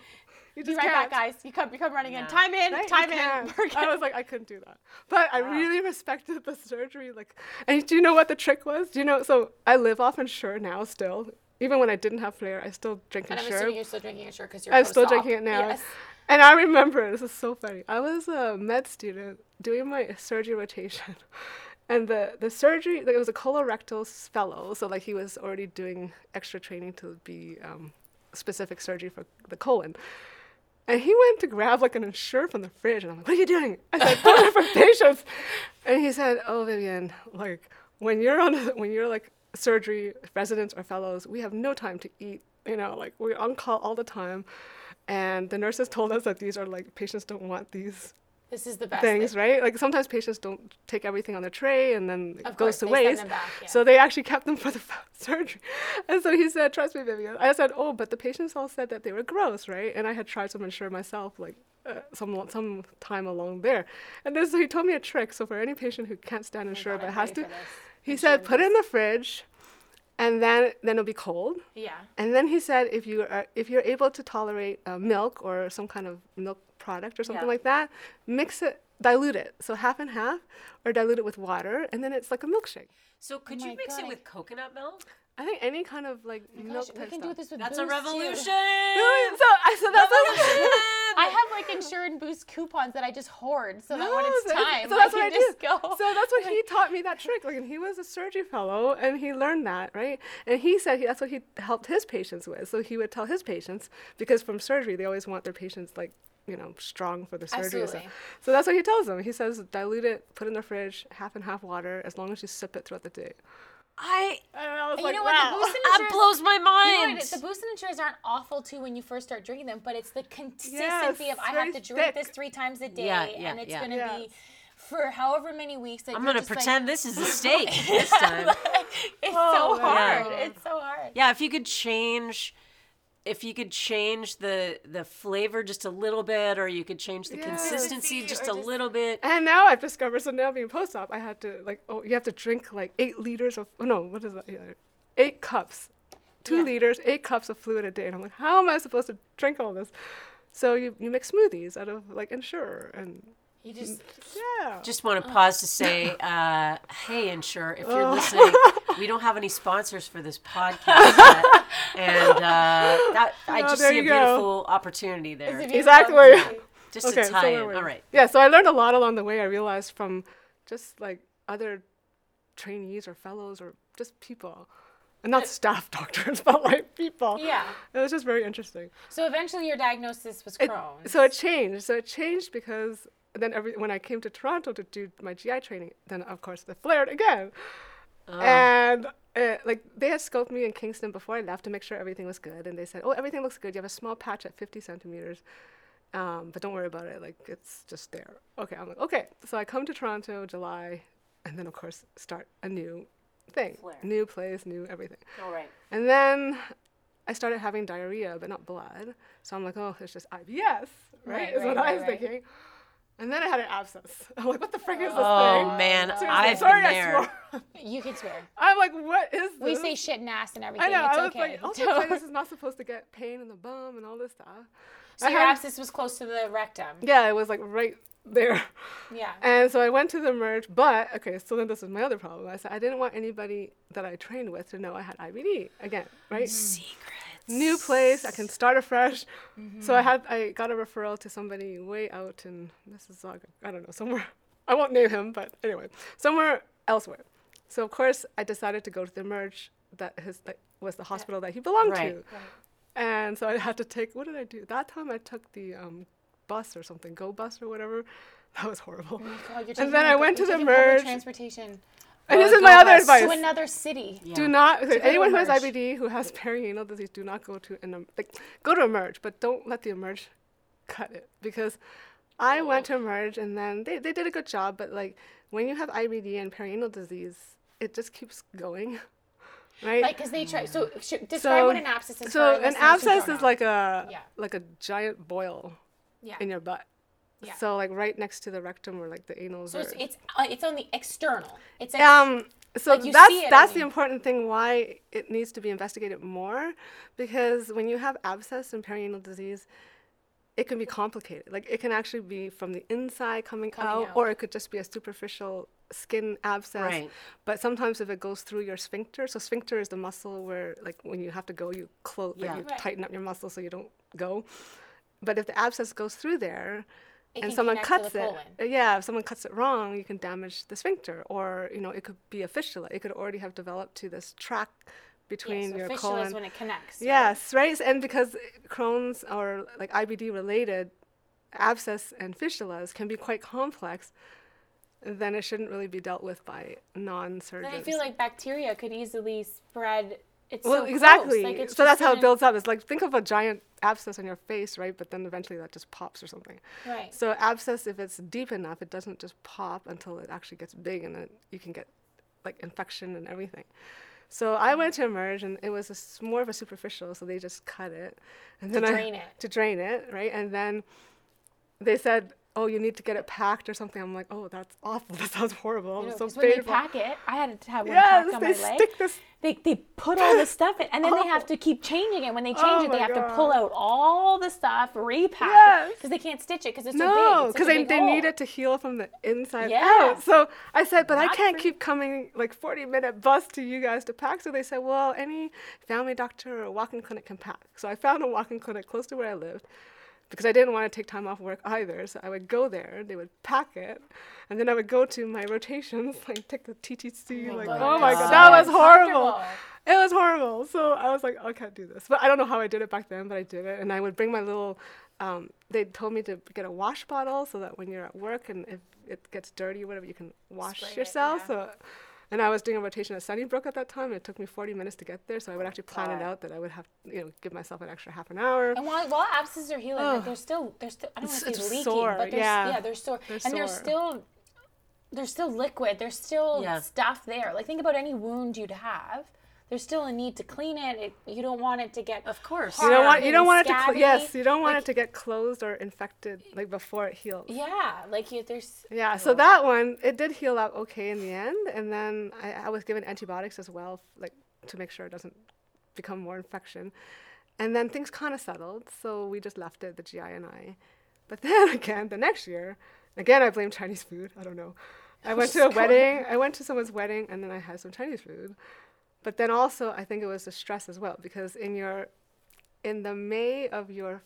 You Be just right can't. back, guys. You come, you come running in. Time in, Right? time You in. I was like, I couldn't do that. But I really respected the surgery. Like, and do you know what the trick was? Do you know? So I live off Ensure now still. Even when I didn't have flare, I still drink And I'm assuming you're still drinking it, sure, because you're I'm still drinking it now. Yes. And I remember, this is so funny. I was a med student doing my surgery rotation. And the, the surgery, like, it was a colorectal fellow. So, like, he was already doing extra training to be um, specific surgery for the colon. And he went to grab like an Ensure from the fridge, and I'm like, "What are you doing?" I said, "Put it for patients." And he said, "Oh, Vivian, like when you're on, a, when you're like surgery residents or fellows, we have no time to eat. You know, like we're on call all the time, and the nurses told us that these are like patients don't want these This is the best things, thing. right? Like sometimes patients don't take everything on their tray, and then it Of goes course, to they send waste. back, yeah. So they actually kept them for the surgery. And so he said, "Trust me, Vivian." I said, "Oh, but the patients all said that they were gross, right?" And I had tried some Ensure myself, like uh, some some time along there. And then so he told me a trick. So for any patient who can't stand Oh but has to. He said, "Put it in the fridge." And then, then it'll be cold. Yeah. And then he said, if you are, if you're able to tolerate uh, milk or some kind of milk product or something Yeah. like that, mix it, dilute it, so half and half, or dilute it with water, and then it's like a milkshake. So could Oh you mix God, it with coconut milk? I think any kind of like oh milk Gosh, we can stuff. do this with That's a Boost, too. revolution. Really? So, I, so that's Revolution! I have like Ensure and Boost coupons that I just hoard so that when it's that's- time, so that's I what I just do. go. So that's what he taught me that trick. Like, and he was a surgery fellow, and he learned that, right? And he said he, that's what he helped his patients with. So he would tell his patients because from surgery they always want their patients like you know strong for the surgery. and stuff. Absolutely. So that's what he tells them. He says dilute it, put it in the fridge, half and half water, as long as you sip it throughout the day. I And I was And like, you know what? wow. The Boost and that blows my You know mind. The boost and aren't awful too when you first start drinking them, but it's the consistency Yes, of I have to drink thick. this three times a day, Yeah, yeah, and it's yeah. gonna Yes. be for however many weeks. That I'm gonna just like- pretend this is a steak this time. it's Oh, so man. hard. Yeah. It's so hard. Yeah, if you could change if you could change the the flavor just a little bit or you could change the Yes. consistency just a just- little bit. And now I've discovered. So now being post-op, I had to like, oh, you have to drink like eight liters of. Oh, no, what is that? Yeah, eight cups, two Yeah. liters, eight cups of fluid a day. And I'm like, how am I supposed to drink all this? So you, you make smoothies out of like Ensure and You just yeah. Just want to pause to say, uh, hey, Ensure, if Oh. you're listening, we don't have any sponsors for this podcast yet. And uh, that, I Oh, just see a go. beautiful opportunity there. It's Exactly. beautiful- Just okay, to tie so in. where were All we? Yeah, so I learned a lot along the way. I realized from just like other trainees or fellows or just people, and not staff doctors, but like people. Yeah. It was just very interesting. So eventually your diagnosis was It- Crohn's. so it changed. So it changed because then every when I came to Toronto to do my GI training, then of course it flared again. And uh, like they had scoped me in Kingston before I left to make sure everything was good, and they said, "Oh, everything looks good. You have a small patch at 50 centimeters, um, but don't worry about it. Like it's just there." Okay, I'm like, okay. So I come to Toronto July, and then of course start a new thing, Flare. new place, new everything. All right. And then I started having diarrhea, but not blood. So I'm like, oh, it's just IBS, right? Right, is right, what I was right. thinking. And then I had an abscess. I'm like, what the frick is this Oh, thing? man. Seriously, I've sorry been I there. swore. you can swear. I'm like, what is this? We say shit and ass and everything. I everything. know. It's I was okay. like, also, So- like, this is not supposed to get pain in the bum and all this stuff. so I your had- abscess was close to the rectum. Yeah, it was like right there. Yeah. And so I went to the merge, but okay, so then this is my other problem. I said I didn't want anybody that I trained with to know I had IBD again, right? Mm. Secrets. New place. I can start afresh. Mm-hmm. So I had I got a referral to somebody way out in Mississauga. I don't know somewhere. I won't name him, but anyway, somewhere elsewhere. So of course I decided to go to the merge that his that was the hospital that he belonged Right. to, and so I had to take. What did I do? That time I took the um, bus or something, go bus or whatever. That was horrible. Oh And then I went to the merge. Transportation And this Oh, is my other advice. to another city. Yeah. Do not go to anyone who has IBD who has perianal disease, do not go to an like go to emerge, but don't let the emerge cut it because I went to emerge and then they, they did a good job, but like when you have IBD and perianal disease, it just keeps going, right? Like, because they try. So, sh- describe So- what an abscess is. so an abscess is like a Yeah. like a giant boil Yeah. in your butt. Yeah. So like right next to the rectum or like the anal. So it's it's, uh, it's on the external. It's ex- um so Like, that's see it, I that's the important thing why it needs to be investigated more because when you have abscess and perianal disease it can be complicated like it can actually be from the inside coming, Coming out, out. or it could just be a superficial skin abscess Right. but sometimes if it goes through your sphincter so sphincter is the muscle where like when you have to go you close like you Right. tighten up your muscle so you don't go but if the abscess goes through there It and someone cuts it, colon. uh, yeah, if someone cuts it wrong, you can damage the sphincter, or you know, it could be a fistula. It could already have developed to this track between yeah, so your fistula colon. is when it connects. right? yes, right, and because Crohn's or like IBD related abscess and fistulas can be quite complex, then it shouldn't really be dealt with by non-surgeons. And I feel like bacteria could easily spread. It's well, so exactly. Like it's so that's how it builds up. It's like think of a giant abscess on your face, right? But then eventually that just pops or something. Right. So abscess, if it's deep enough, it doesn't just pop until it actually gets big, and then you can get like infection and everything. So I mm-hmm. went to emerge, and it was a more of a superficial. So they just cut it, and then I, drain it. to drain it, right? And then they said, "Oh, you need to get it packed or something." I'm like, "Oh, that's awful. That sounds horrible. You know, so 'cause when they pack it, I had to have one yes, packed on they my leg. stick this. They, they put all the stuff in, and then they oh. have to keep changing it. When they oh change Oh it, they have to pull out all the stuff, repack Yes. it, because they can't stitch it because it's so No, big. It's because they, they need it to heal from the inside Yeah. out. So I said, but I can't keep coming like 40 minute bus to you guys to pack. So they said, well, any family doctor or walk-in clinic can pack. So I found a walk-in clinic close to where I lived because I didn't want to take time off work either. So I would go there, they would pack it, and then I would go to my rotations, like take the TTC, like, God, oh my god, that was horrible. It was horrible. So I was like, "Oh, I can't do this. But I don't know how I did it back then, but I did it. And I would bring my little, um, they told me to get a wash bottle so that when you're at work and if it gets dirty or whatever, you can wash Spray it, yourself. yeah. So, and I was doing a rotation at Sunnybrook at that time. And it took me 40 minutes to get there. So I would oh, actually plan it out that I would have, you know, give myself an extra half an hour. And while, while abscesses are healing, like Ugh. they're still they're still I don't want It's- to say it's leaking, sore, but they're yeah. yeah they're sore, They're and there's sore. still there's still liquid. There's still Yeah. stuff there. Like think about any wound you'd have. There's still a need to clean it. it you don't want it to get Of course. You don't want you don't and want it to cl- yes you don't want Like, it to get closed or infected like before it heals. Yeah, like you, there's Yeah, so that one it did heal out okay in the end, and then I, I was given antibiotics as well, like to make sure it doesn't become more infection. And then things kind of settled, so we just left it, the GI and I. But then again, the next year, again I blame Chinese food. I don't know. I went to a wedding. I went to someone's wedding, and then I had some Chinese food. But then also, I think it was the stress as well because in your, in the May of your,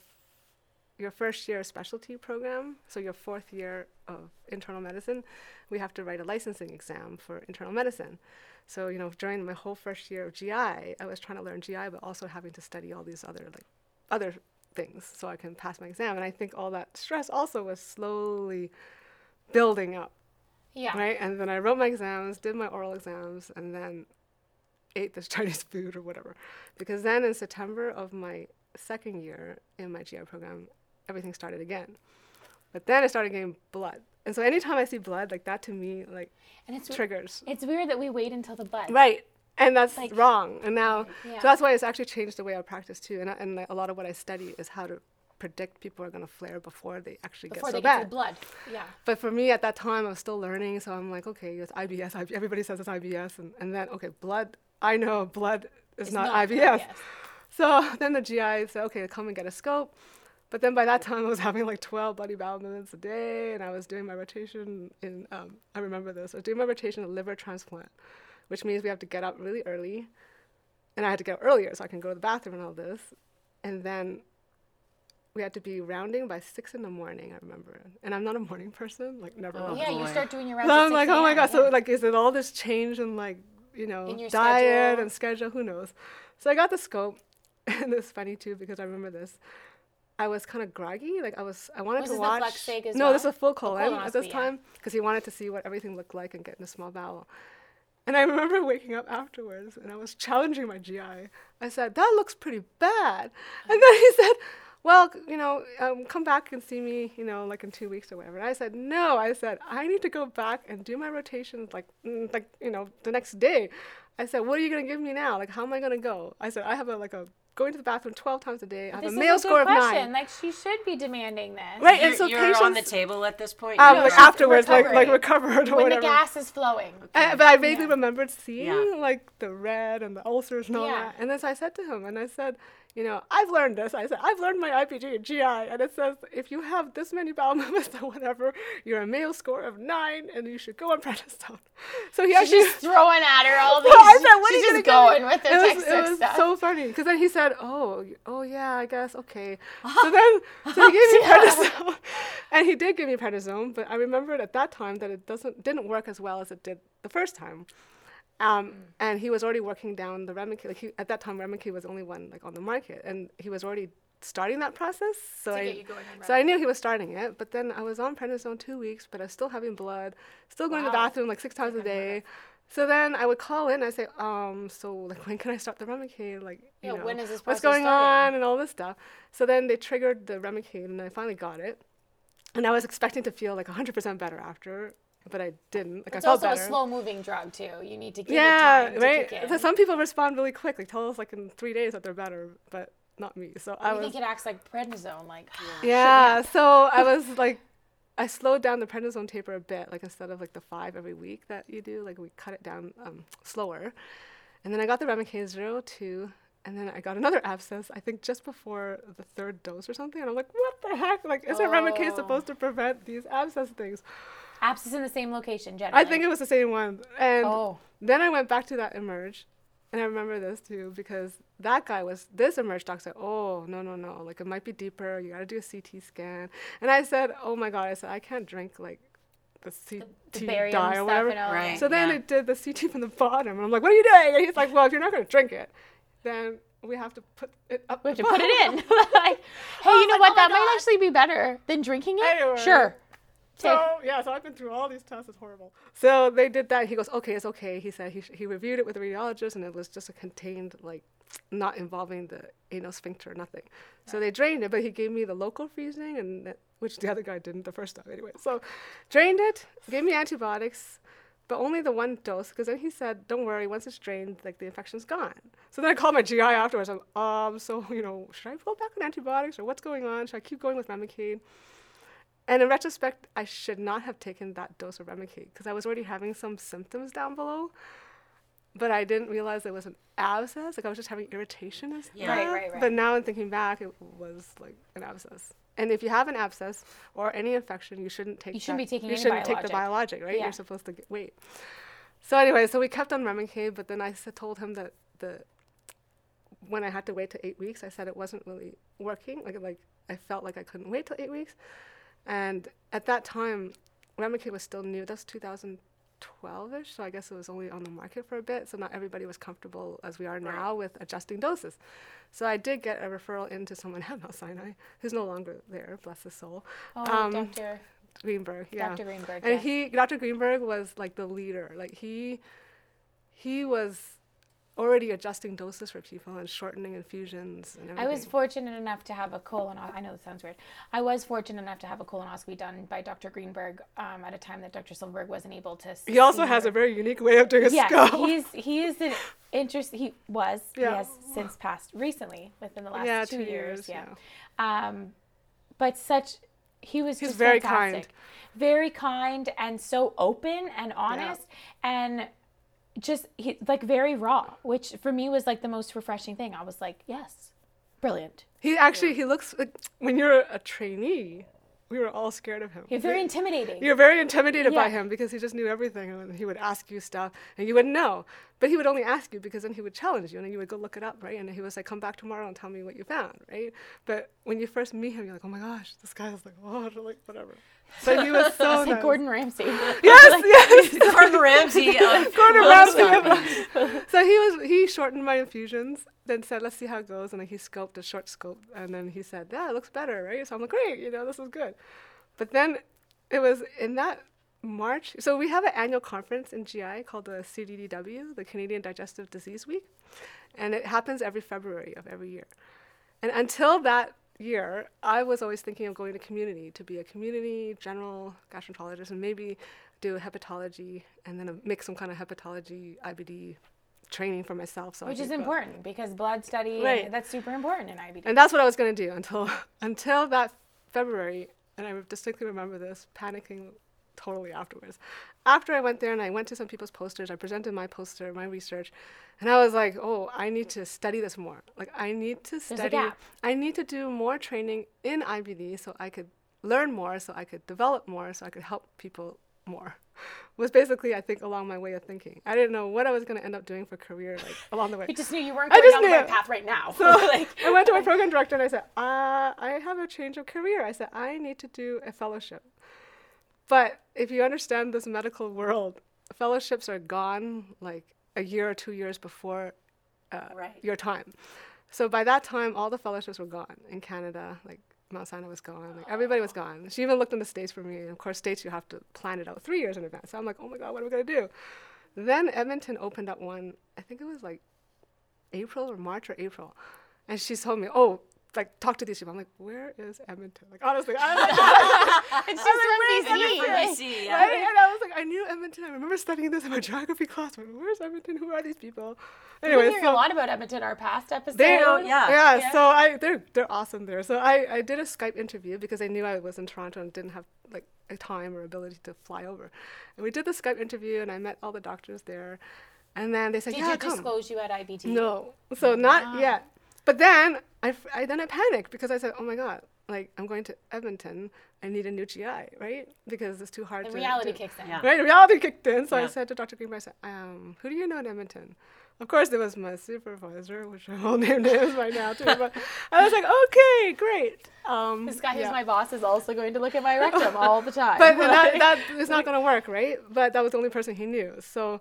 your first year specialty program, so your fourth year of internal medicine, we have to write a licensing exam for internal medicine. So you know, during my whole first year of GI, I was trying to learn GI, but also having to study all these other like, other things so I can pass my exam. And I think all that stress also was slowly building up Yeah. right? And then I wrote my exams, did my oral exams, and then ate this Chinese food or whatever. Because then in September of my second year in my GI program, everything started again. But then I started getting blood. And so anytime I see blood, like that to me, like And it's triggers. it's weird that we wait until the blood. Right. And that's Like- wrong. And now, Yeah. so that's why it's actually changed the way I practice too. And, I, and like, a lot of what I study is how to predict people are going to flare before they actually Before get so they get bad. the blood. Yeah. But for me at that time, I was still learning, so I'm like, okay, it's IBS. IB- everybody says it's IBS, and, and then okay, blood. I know blood is It's not, not IBS. IBS. So then the GI said, okay, come and get a scope. But then by that time, I was having like 12 bloody bowel movements a day, and I was doing my rotation in. Um, I remember this. I was doing my rotation in liver transplant, which means we have to get up really early, and I had to get up earlier so I can go to the bathroom and all this, and then we had to be rounding by six in the morning. I remember, and I'm not a morning person, like never. Oh, yeah, you start doing your rounds. So I'm like, oh my god. So like, is it all this change in like, you know, diet schedule. and schedule? Who knows? So I got the scope, and it's funny too because I remember this. I was kind of groggy. Like I was, I wanted Was to watch. flex sig as no, this is a full colon at this time because he wanted to see what everything looked like and get in a small bowel. And I remember waking up afterwards and I was challenging my GI. I said, "That looks pretty bad," and then he said. Well, you know, um, come back and see me, you know, like in two weeks or whatever. And I said, no. I said, I need to go back and do my rotations, like, mm, like you know, the next day. I said, what are you gonna give me now? Like, how am I gonna go? I said, I have a like a going to the bathroom 12 times a day. I have This a is Mayo a good score of question. nine. Like she should be demanding this. Right, and You're, so you're patients, on the table at this point. um, You're like she's afterwards, like like recovered or When whatever. the gas is flowing. I, but I vaguely Yeah. remembered seeing Yeah. like the red and the ulcers and all Yeah. that. And then so I said to him, and I said, you know, I've learned this. I said, I've learned my IPG and GI, and it says if you have this many bowel movements or whatever, you're a Mayo score of nine, and you should go on prednisone. So he She's actually. just throwing at her all these. Well, I said, what she's are you just going with the it was, it was stuff. so funny because then he said, "Oh, oh yeah, I guess okay." So then, so he gave me prednisone, and he did give me prednisone. But I remembered at that time that it doesn't didn't work as well as it did the first time. Um, and he was already working down the Remicade. Like he, at that time, Remicade was the only one like on the market, and he was already starting that process. So I, you so I knew he was starting it. But then I was on prednisone two weeks, but I was still having blood, still going to the bathroom like six times a day. So then I would call in. I say, um, so like when can I start the Remicade? Like, you Yeah, know, when is this what's going starting? on and all this stuff. So then they triggered the Remicade, and I finally got it. And I was expecting to feel like 100% better after, but I didn't. Like It's I felt also better. a slow-moving drug too. You need to give it yeah, time right. to kick in. So some people respond really quick. Like tell us like in three days that they're better, but not me. So I I was. think it acts like prednisone. Like Yeah, so I was like, I slowed down the prednisone taper a bit, like instead of like the five every week that you do, like we cut it down um, slower. And then I got the Remicade zero two, and then I got another abscess, I think just before the third dose or something. And I'm like, what the heck? Like, isn't Remicade Oh. supposed to prevent these abscess things? Abscess in the same location. Generally. I think it was the same one. And Oh. then I went back to that emerge, and I remember this too because that guy was this emerge doc said, "Oh no no no, like it might be deeper. You got to do a CT scan." And I said, "Oh my god!" I said, "I can't drink like the CT the barium dye or whatever." and all Right. So then Yeah. it did the CT from the bottom, and I'm like, "What are you doing?" And he's like, "Well, if you're not going to drink it, then we have to put it up. We have to put it in. like, hey, you know like, what? "Oh my that might actually be better than drinking it. Anyway. Sure. So yeah, so I've been through all these tests. It's horrible. So they did that. He goes, okay, it's okay. He said he, sh- he reviewed it with the radiologist, and it was just a contained, like, not involving the anal sphincter, nothing. So they drained it, but he gave me the local freezing, and that, which the other guy didn't the first time anyway. So drained it, gave me antibiotics, but only the one dose, because then he said, don't worry, once it's drained, like the infection's gone. So then I called my GI afterwards. I'm, um, so you know, should I go back on antibiotics or what's going on? Should I keep going with Remicade? And in retrospect, I should not have taken that dose of Remicade because I was already having some symptoms down below. but I didn't realize it was an abscess. Like I was just having irritation and Yeah. Right, right, right. But now in thinking back, it was like an abscess. And if you have an abscess or any infection, you shouldn't take. You shouldn't that- be taking You shouldn't take the biologic. biologic, right? Yeah. You're supposed to get, wait. So anyway, so we kept on Remicade, but then I told him that the when I had to wait to eight weeks, I said it wasn't really working. Like like I felt like I couldn't wait till eight weeks, and at that time, Remicade was still new. That's 2012ish, so I guess it was only on the market for a bit. So not everybody was comfortable as we are now with adjusting doses. So I did get a referral into someone at Mount Sinai, who's no longer there, bless his soul, Oh, Um, Dr. Greenberg. Yeah. Dr. Greenberg. And yes. he, Dr. Greenberg, was like the leader. Like he, he was already adjusting doses for people and shortening infusions and everything. I was fortunate enough to have a colon. I know this sounds weird. I was fortunate enough to have a colonoscopy done by Dr. Greenberg um, at a time that Dr. Silverberg wasn't able to. He also has her. a very unique way of doing a yeah. He's he is an interest. He was. Yeah. He has since passed recently within the last yeah, two, two years. years. Yeah. Um, but such. He was He's just very fantastic. kind. very kind, and so open and honest, and just he, like very raw, which for me was like the most refreshing thing. I was like, yes, brilliant. He actually he looks like when you're a trainee, we were all scared of him. He's very intimidating. You're very intimidated by him because he just knew everything and he would ask you stuff and you wouldn't know. But he would only ask you because then he would challenge you and then you would go look it up, right? And he was like, come back tomorrow and tell me what you found, right? But when you first meet him, you're like, oh my gosh, this guy is like, oh, like whatever. But he was so like nice. Gordon Ramsay. Yes, yes. Gordon Ramsay. Gordon. Ramsay. so he was he shortened my infusions, then said, let's see how it goes, and then he scoped a short scope, and then he said, yeah, it looks better, right? So I'm like, great, you know, this is good. But then it was in that March. So we have an annual conference in GI called the CDDW, the Canadian Digestive Disease Week, and it happens every February of every year. And until that year, I was always thinking of going to community to be a community general gastroenterologist and maybe do hepatology and then a, make some kind of hepatology IBD training for myself. So Which is important because blood study, Right. that's super important in IBD. And that's what I was going to do until until that February. And I distinctly remember this, panicking totally afterwards. After I went there and I went to some people's posters, I presented my poster, my research, and I was like, oh, I need to study this more. Like, I need to study. I need to do more training in IBD so I could learn more, so I could develop more, so I could help people more. Was basically, I think, along my way of thinking. I didn't know what I was going to end up doing for career, like along the way. you just knew you weren't going down the right path right now. So like, I went to my program director and I said, uh, I have a change of career. I said, I need to do a fellowship. But if you understand this medical world, fellowships are gone like a year or two years before uh, Right. your time. So by that time, all the fellowships were gone in Canada. Like Mount Sinai was gone. Like everybody was gone. She even looked in the states for me. And of course, states you have to plan it out three years in advance. So I'm like, oh my god, what are we gonna do? Then Edmonton opened up one. I think it was like April or March or April, and she told me, oh. Like talk to these people. I'm like, where is Edmonton? Like honestly, I was like, it's just I from was like, BC. where's BC, yeah. Right? And I was like, I knew Edmonton. I remember studying this in my geography class. But where's Edmonton? Who are these people? We've Anyway, been hearing a lot about Edmonton our past episode. they, yeah. yeah, Yeah. So I, they're they're awesome there. So I, I did a Skype interview because I knew I was in Toronto and didn't have like a time or ability to fly over. And we did the Skype interview, and I met all the doctors there. And then they said, Did "Yeah, you come." disclose you at IBD? No, so not yet. But then I, f- I then I panicked because I said, "Oh my god." Like I'm going to Edmonton, I need a new GI, right? Because it's too hard The to reality do. kicks in. Yeah. Right, reality kicked in. So I said to Dr. Greenberg, I said, um, who do you know in Edmonton? Of course, there was my supervisor, which I won't name names right now too. But I was like, okay, great. Um, This guy who's yeah. my boss is also going to look at my rectum all the time. But that, that is not going to work, right? But that was the only person he knew. So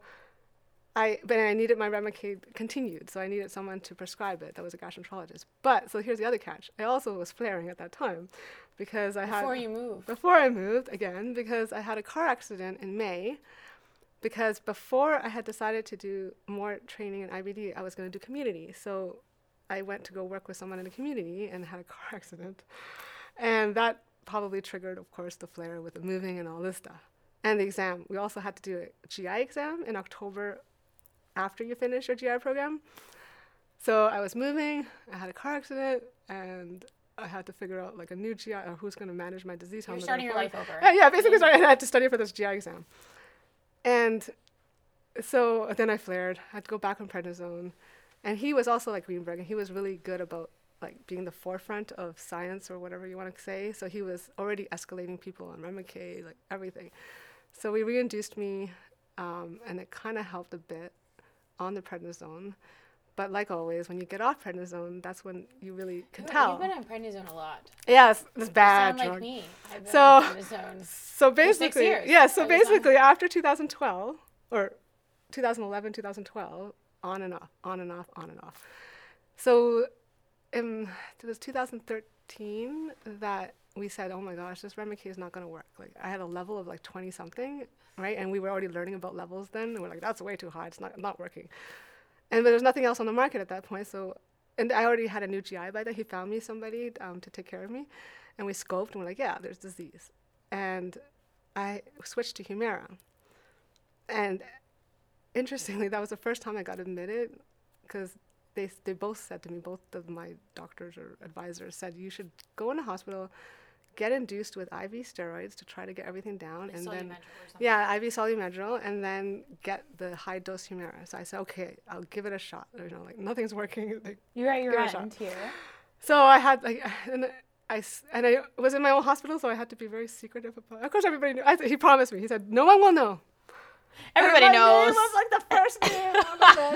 I, but I needed my Remicade continued. So I needed someone to prescribe it that was a gastroenterologist. But, so here's the other catch. I also was flaring at that time because I had. Before you move. before I moved again because I had a car accident in May. Because before I had decided to do more training in IBD, I was going to do community. So I went to go work with someone in the community and had a car accident. And that probably triggered, of course, the flare with the moving and all this stuff. And the exam. We also had to do a GI exam in October after you finish your GI program. So I was moving, I had a car accident, and I had to figure out like a new GI or who's going to manage my disease. You're starting your life over. yeah, yeah, basically, sorry, I had to study for this GI exam. And so then I flared. I had to go back on prednisone, and he was also like Greenberg, and he was really good about like being the forefront of science or whatever you want to say. So he was already escalating people on Remicade, like everything. So we reinduced me, um, and it kind of helped a bit on the prednisone. But like always, when you get off prednisone, that's when you really can tell. You've been on prednisone a lot. Yes, it's bad Sound like me. I've been So- on prednisone. So six basically, years. yeah. So basically, after 2012 or 2011, 2012, on and off, on and off, on and off. So, um, it was 2013 that we said, "Oh my gosh, this Remicade is not going to work." Like, I had a level of like 20 something, right? And we were already learning about levels then. And we're like, "That's way too high. It's not not working." And but there was nothing else on the market at that point. So, and I already had a new GI by then. He found me somebody um, to take care of me, and we scoped and we're like, "Yeah, there's disease." And I switched to Humira. And interestingly, that was the first time I got admitted because they, they both said to me, both of my doctors or advisors said, you should go in a hospital, get induced with IV steroids to try to get everything down. and then, yeah, IV Solumedrol, and then get the high dose Humira. So I said, okay, I'll give it a shot. You know, like nothing's working. Like, You're at your Give it shot. end here. so I had like, and I s- and I was in my own hospital, so I had to be very secretive about. Of course, everybody knew. I, he promised me. He said, "No one will know." Everybody knows. Name was like the first name on the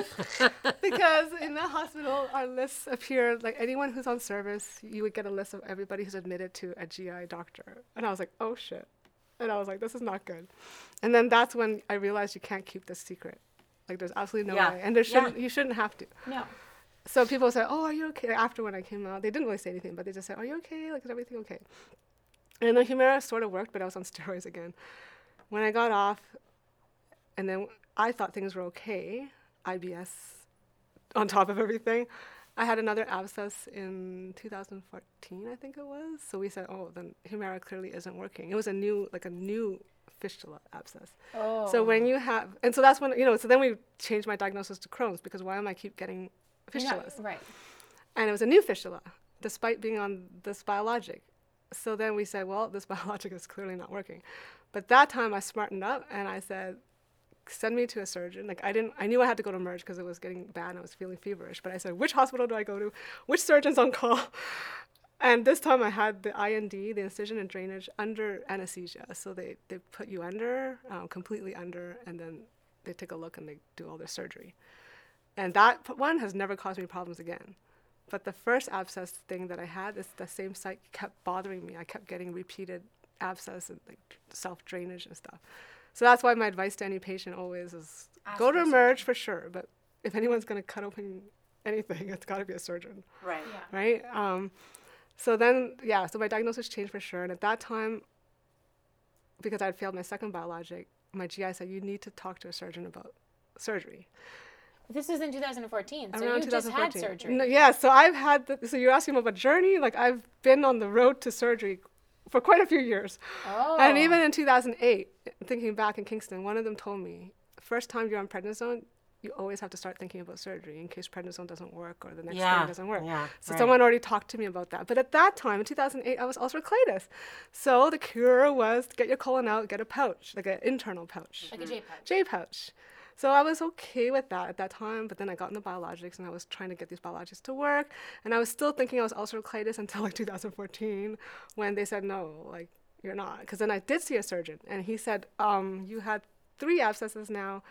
list because in the hospital, our lists appeared like anyone who's on service. You would get a list of everybody who's admitted to a GI doctor, and I was like, "Oh shit!" And I was like, "This is not good." And then that's when I realized you can't keep this secret. Like, there's absolutely no Yeah. way, and there shouldn't. You shouldn't have to. No. So people said, "Oh, are you okay?" After when I came out, they didn't really say anything, but they just said, "Are you okay? Like, is everything okay?" And the Humira sort of worked, but I was on steroids again. When I got off, and then I thought things were okay, IBS on top of everything. I had another abscess in 2014, I think it was. So we said, "Oh, then Humira clearly isn't working." It was a new, like a new fistula abscess. Oh. So when you have, and so that's when you know. So then we changed my diagnosis to Crohn's because why am I keep getting fistulas? right. and it was a new fistula, despite being on this biologic. So then we said, well, this biologic is clearly not working. But that time I smartened up and I said, send me to a surgeon. Like I didn't, I knew I had to go to Merge because it was getting bad and I was feeling feverish. But I said, which hospital do I go to? Which surgeon's on call? And this time I had the IND, the incision and drainage, under anesthesia. So they, they put you under, um, completely under, and then they take a look and they do all their surgery. And that one has never caused me problems again. But the first abscess thing that I had, is the same site kept bothering me. I kept getting repeated abscess and like self drainage and stuff. So that's why my advice to any patient always is Ask go to a emerge for sure. But if anyone's going to cut open anything, it's got to be a surgeon, Right. Yeah. right? Um, so then, yeah, so my diagnosis changed for sure. And at that time, because I had failed my second biologic, my GI said, you need to talk to a surgeon about surgery. This was in 2014, so around you just had surgery. No, yeah, so I've had. The, so you're asking about a journey? Like I've been on the road to surgery for quite a few years, Oh. and even in 2008, thinking back in Kingston, one of them told me, first time you're on prednisone, you always have to start thinking about surgery in case prednisone doesn't work or the next Yeah, thing doesn't work. yeah, so right. someone already talked to me about that. But at that time, in 2008, I was ulcerative colitis. So the cure was to get your colon out, get a pouch, like an internal pouch. like a J pouch. J pouch. So I was okay with that at that time, but then I got into biologics and I was trying to get these biologics to work. And I was still thinking I was ulcerative colitis until like 2014 when they said, no, like you're not. Because then I did see a surgeon and he said, um, you had three abscesses now.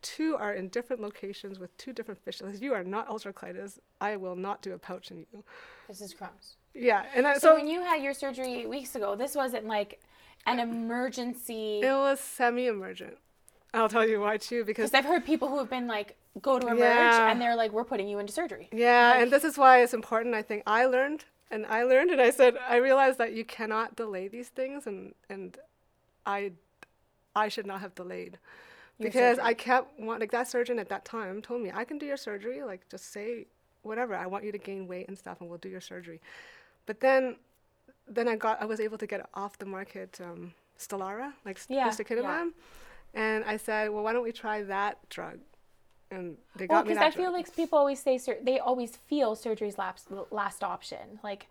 Two are in different locations with two different fistulas. You are not ulcerative colitis. I will not do a pouch in you. This is Crohn's. Yeah. And I, So, so, when you had your surgery eight weeks ago, this wasn't like an emergency. it was semi emergent. I'll tell you why too, because I've heard people who have been like, go to emerge, Yeah. and they're like, we're putting you into surgery. Yeah, and this is why it's important. I think I learned, and I learned, and I said I realized that you cannot delay these things, and and I, I should not have delayed, because surgery. I kept want like that surgeon at that time told me I can do your surgery, like just say whatever I want you to gain weight and stuff, and we'll do your surgery, but then, then I got I was able to get off the market um, Stelara like Yeah, ustekinumab, and I said, well, why don't we try that drug, and they Well, got me because that I feel like people always say sur- they always feel surgery's last last option. Like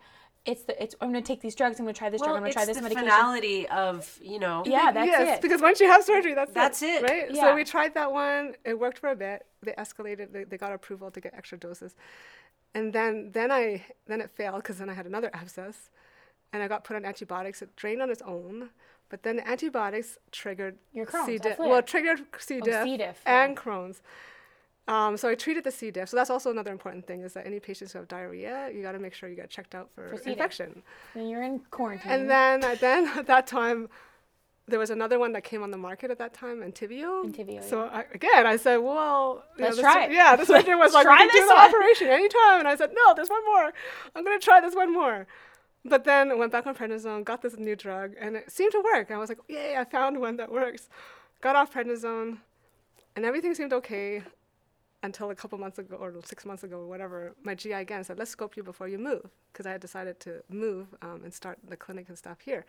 it's the it's I'm gonna take these drugs. I'm gonna try this drug. I'm gonna try this medication. It's the medication. finality of you know. Yeah, that's yes, it. because once you have surgery, that's That's it. right? Yeah. So we tried that one. It worked for a bit. They escalated. They, they got approval to get extra doses, and then then I then it failed because then I had another abscess, and I got put on antibiotics. It drained on its own, but then the antibiotics triggered Your Crohn's, C. diff. Well, triggered C. diff, C. diff, yeah. and Crohn's. Um, so I treated the C. diff. So that's also another important thing is that any patients who have diarrhea, you got to make sure you get checked out for, For infection. Then you're in quarantine. And then, then at that time, there was another one that came on the market at that time, Entyvio. Entyvio, So I, again, I said, well, Let's the try sur- it. Yeah, this surgeon was like, we try can do this the one." operation anytime. And I said, no, there's one more. I'm gonna try this one more. But then went back on prednisone, got this new drug, and it seemed to work. I was like, yay, I found one that works. Got off prednisone, and everything seemed okay until a couple months ago or six months ago or whatever, my GI again said, let's scope you before you move. Because I had decided to move um, and start the clinic and stuff here.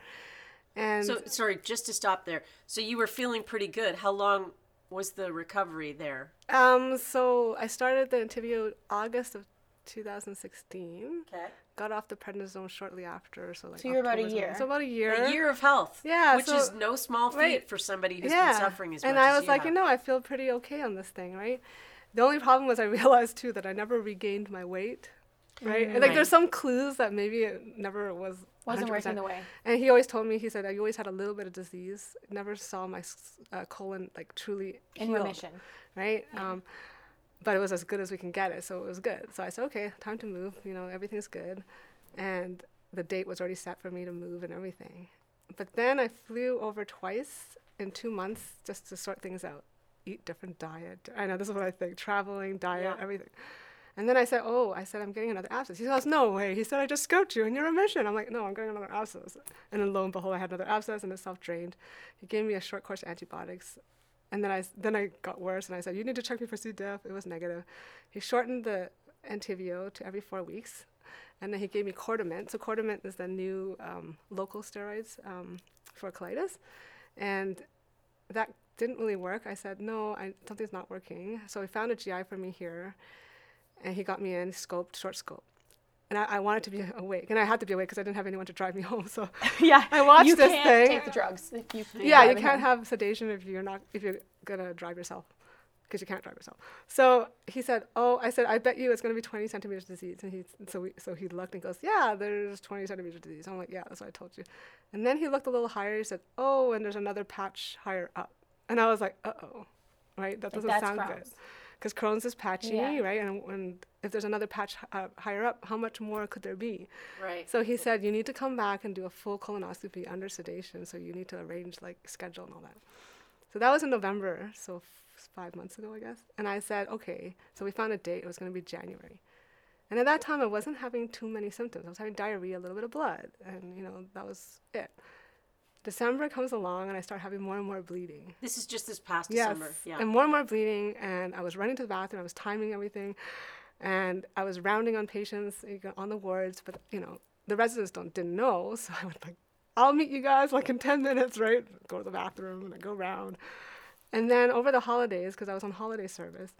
And So sorry, just to stop there. So you were feeling pretty good. How long was the recovery there? um, so I started the Entyvio August of 2016. Okay. Got off the prednisone shortly after. So like So you're about a year. So about a year. A year of health. Yeah, Which so- is no small feat right. for somebody who's yeah. been suffering as and much And I as was you like, have. you know, I feel pretty okay on this thing, right? The only problem was I realized too that I never regained my weight, right? And, like there's some clues that maybe it never was. Wasn't working 100%. the way. And he always told me, he said, I always had a little bit of disease. Never saw my uh, colon like truly In healed, remission. right? Um, but it was as good as we can get it, so it was good. So I said, okay, time to move. You know, everything's good, and the date was already set for me to move and everything. But then I flew over twice in two months just to sort things out, eat different diet. I know this is what I think: traveling, diet, Yeah. everything. And then I said, "Oh, I said I'm getting another abscess." He goes, "No way." He said, "I just scoped you and you're in remission." I'm like, "No, I'm getting another abscess." And then lo and behold, I had another abscess and it self-drained. He gave me a short course of antibiotics, and then I then I got worse and I said, "You need to check me for C. diff." It was negative. He shortened the Entyvio to every four weeks, and then he gave me Cortiment. So Cortiment is the new um, local steroids um, for colitis, and that didn't really work. I said, "No, I, something's not working." So he found a GI for me here, and he got me in scoped, short scope. And I, I wanted to be awake, and I had to be awake because I didn't have anyone to drive me home. So yeah. I watched you this can't thing. take the drugs if you. yeah, you can't home. have sedation if you're not if you're gonna drive yourself, because you can't drive yourself. So he said, "Oh, I said, I bet you it's gonna be 20 centimeters disease." And he so we, so he looked and goes, "Yeah, there's 20 centimeters disease." I'm like, "Yeah, that's what I told you." And then he looked a little higher. He said, "Oh, and there's another patch higher up." And I was like, "Uh oh, right? That Like, doesn't sound good." Because Crohn's is patchy, Yeah. right? And, and if there's another patch uh, higher up, how much more could there be? Right. So he said, you need to come back and do a full colonoscopy under sedation. So you need to arrange like schedule and all that. So that was in November, so f- five months ago, I guess. And I said, okay. So we found a date. It was going to be January. And at that time, I wasn't having too many symptoms. I was having diarrhea, a little bit of blood, and you know that was it. December comes along, and I start having more and more bleeding. This is just this past Yes, December. Yeah. and more and more bleeding, and I was running to the bathroom. I was timing everything, and I was rounding on patients on the wards. But you know, the residents don't didn't know, so I would like, I'll meet you guys like in ten minutes, right? Go to the bathroom and I go round, and then over the holidays, because I was on holiday service,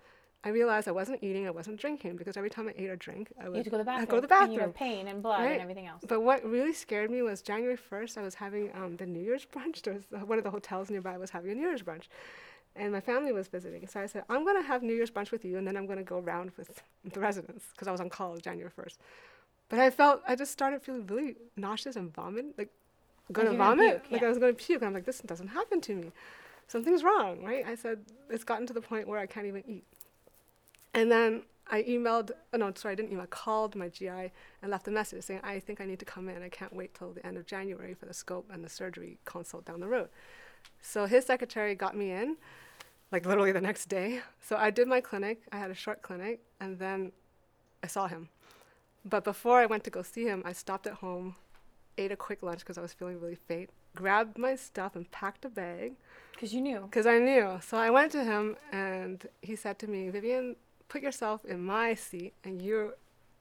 I realized I wasn't eating, I wasn't drinking, because every time I ate or drank, I would go to the bathroom. I'd go to the And you bathroom. have pain and blood Right. and everything else. But what really scared me was January 1st, I was having um, the New Year's brunch. There was uh, one of the hotels nearby was having a New Year's brunch. And my family was visiting. So I said, I'm going to have New Year's brunch with you, and then I'm going to go around with the residents because I was on call January 1st. But I felt, I just started feeling really nauseous and vomit, like going to vomit. puke, Like yeah. I was going to puke. And I'm like, this doesn't happen to me. Something's wrong, right? I said, it's gotten to the point where I can't even eat. And then I emailed, oh no, sorry, I didn't email, I called my GI and left a message saying, I think I need to come in. I can't wait till the end of January for the scope and the surgery consult down the road. So his secretary got me in, like literally the next day. So I did my clinic. I had a short clinic, and then I saw him. But before I went to go see him, I stopped at home, ate a quick lunch because I was feeling really faint, grabbed my stuff and packed a bag Because you knew. because I knew. So I went to him and he said to me, Vivian, put yourself in my seat and you're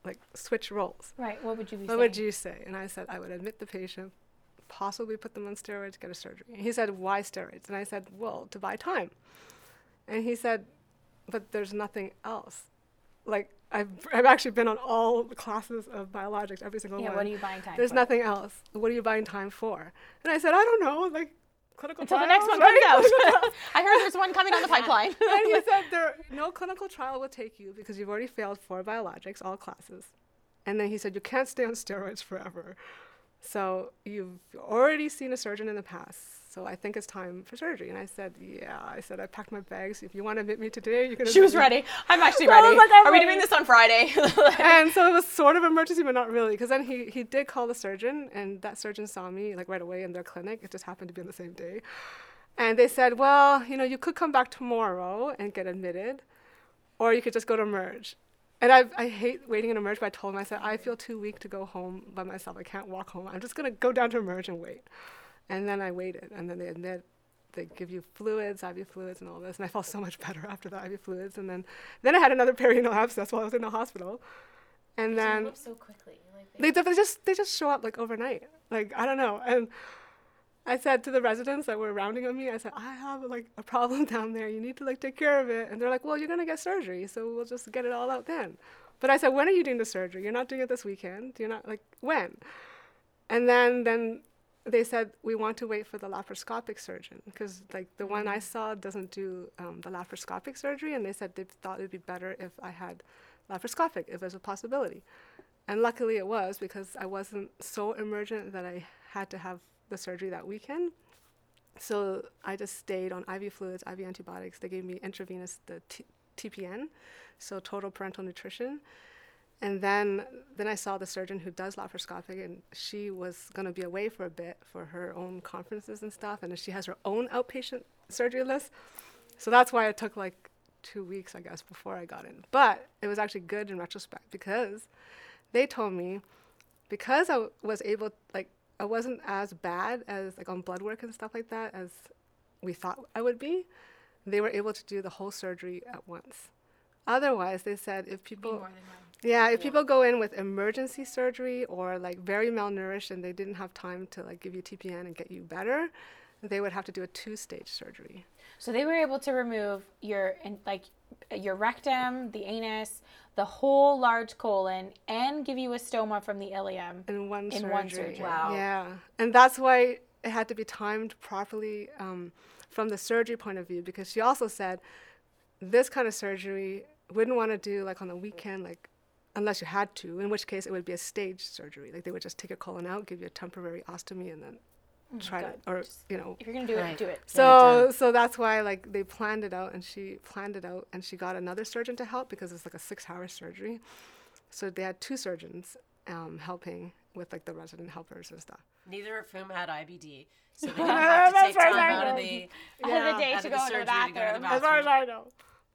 like switch roles. Right. What would you be What saying? would you say? And I said, I would admit the patient, possibly put them on steroids, get a surgery. And he said, Why steroids? And I said, Well, to buy time. And he said, But there's nothing else. Like, I've, I've actually been on all the classes of biologics, every single Yeah, one. what are you buying time There's for? nothing else. What are you buying time for? And I said, I don't know, like clinical Until the next one right? comes out. I heard there's one coming on the pipeline. and he said there no clinical trial will take you because you've already failed four biologics, all classes. And then he said you can't stay on steroids forever. So you've already seen a surgeon in the past. So I think it's time for surgery. And I said, yeah. I said I packed my bags. If you want to admit me today, you can. she was me." ready. I'm actually So ready. like, I'm Are we doing this on Friday? and so it was sort of emergency, but not really, because then he, he did call the surgeon, and that surgeon saw me like right away in their clinic. It just happened to be on the same day, and they said, well, you know, you could come back tomorrow and get admitted, or you could just go to Merge. And I, I hate waiting in a Merge, but I told him I said I feel too weak to go home by myself. I can't walk home. I'm just gonna go down to Merge and wait. And then I waited, and then they admit. They give you fluids, IV fluids, and all this, and I felt so much better after the IV fluids. And then, then I had another perineal abscess while I was in the hospital, and then so quickly. they, they just they just show up like overnight. Like I don't know. And I said to the residents that were rounding on me, I said, I have like a problem down there. You need to like take care of it. And they're like, Well, you're gonna get surgery, so we'll just get it all out then. But I said, When are you doing the surgery? You're not doing it this weekend. You're not like when? And then then they said we want to wait for the laparoscopic surgeon because like the one I saw doesn't do um, the laparoscopic surgery, and they said they thought it'd be better if I had laparoscopic if there's a possibility. And luckily it was because I wasn't so emergent that I had to have the surgery that weekend. So I just stayed on IV fluids, IV antibiotics. They gave me intravenous the T- TPN, so total parenteral nutrition. And then then I saw the surgeon who does laparoscopic, and she was going to be away for a bit for her own conferences and stuff, and she has her own outpatient surgery list. So that's why it took like two weeks, I guess, before I got in. But it was actually good in retrospect because they told me because I w- was able, like, I wasn't as bad as like on blood work and stuff like that as we thought I would be. They were able to do the whole surgery at once. Otherwise, they said if people, yeah, if people go in with emergency surgery or like very malnourished and they didn't have time to like give you TPN and get you better, they would have to do a two-stage surgery. So they were able to remove your in, like your rectum, the anus, the whole large colon, and give you a stoma from the ileum. in one In surgery. one surgery. Wow. Yeah, and that's why it had to be timed properly um, from the surgery point of view because she also said this kind of surgery wouldn't want to do like on the weekend, like unless you had to. In which case, it would be a staged surgery. Like they would just take your colon out, give you a temporary ostomy, and then try to, or you know, If you're gonna do Right. it, do it. so so that's why like they planned it out and she planned it out and she got another surgeon to help because it's like a six hour surgery. So they had two surgeons um, helping with like the resident helpers and stuff. Neither of whom had IBD, so they didn't have to take time out of know. the. Out of the day out to of go the to the surgery to go to the bathroom. As far as. I know.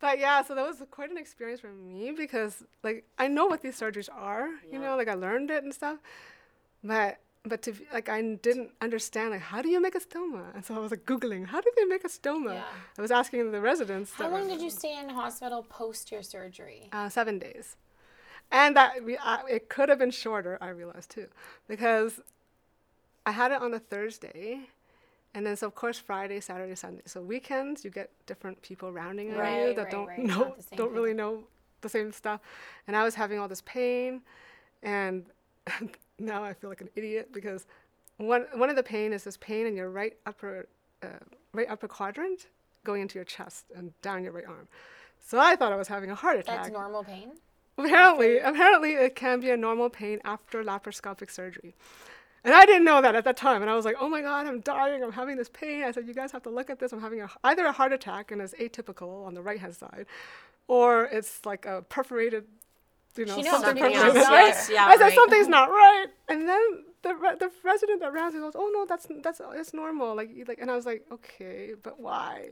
But yeah, so that was quite an experience for me because like I know what these surgeries are, you know, like I learned it and stuff. But but to be- like I didn't understand like how do you make a stoma? And so I was like googling how do they make a stoma? Yeah. I was asking the residents. How long did you stay in hospital post your surgery? Uh, seven days, and that we, uh, it could have been shorter. I realized too, because I had it on a Thursday, and then so of course Friday, Saturday, Sunday. So weekends you get different people rounding on you that right, don't right, know, not the same don't really thing. know the same stuff, and I was having all this pain, and now I feel like an idiot because one one of the pain is this pain in your right upper uh, right upper quadrant going into your chest and down your right arm. So I thought I was having a heart attack. That's normal pain. Apparently, apparently it can be a normal pain after laparoscopic surgery. And I didn't know that at that time. And I was like, oh my God, I'm dying. I'm having this pain. I said, you guys have to look at this. I'm having a, either a heart attack and it's atypical on the right hand side, or it's like a perforated, you know, something perforated. right? yeah, I said, right. something's not right. And then the, re- the resident that rounds goes, oh no, that's, that's, it's normal. Like, like, and I was like, okay, but why?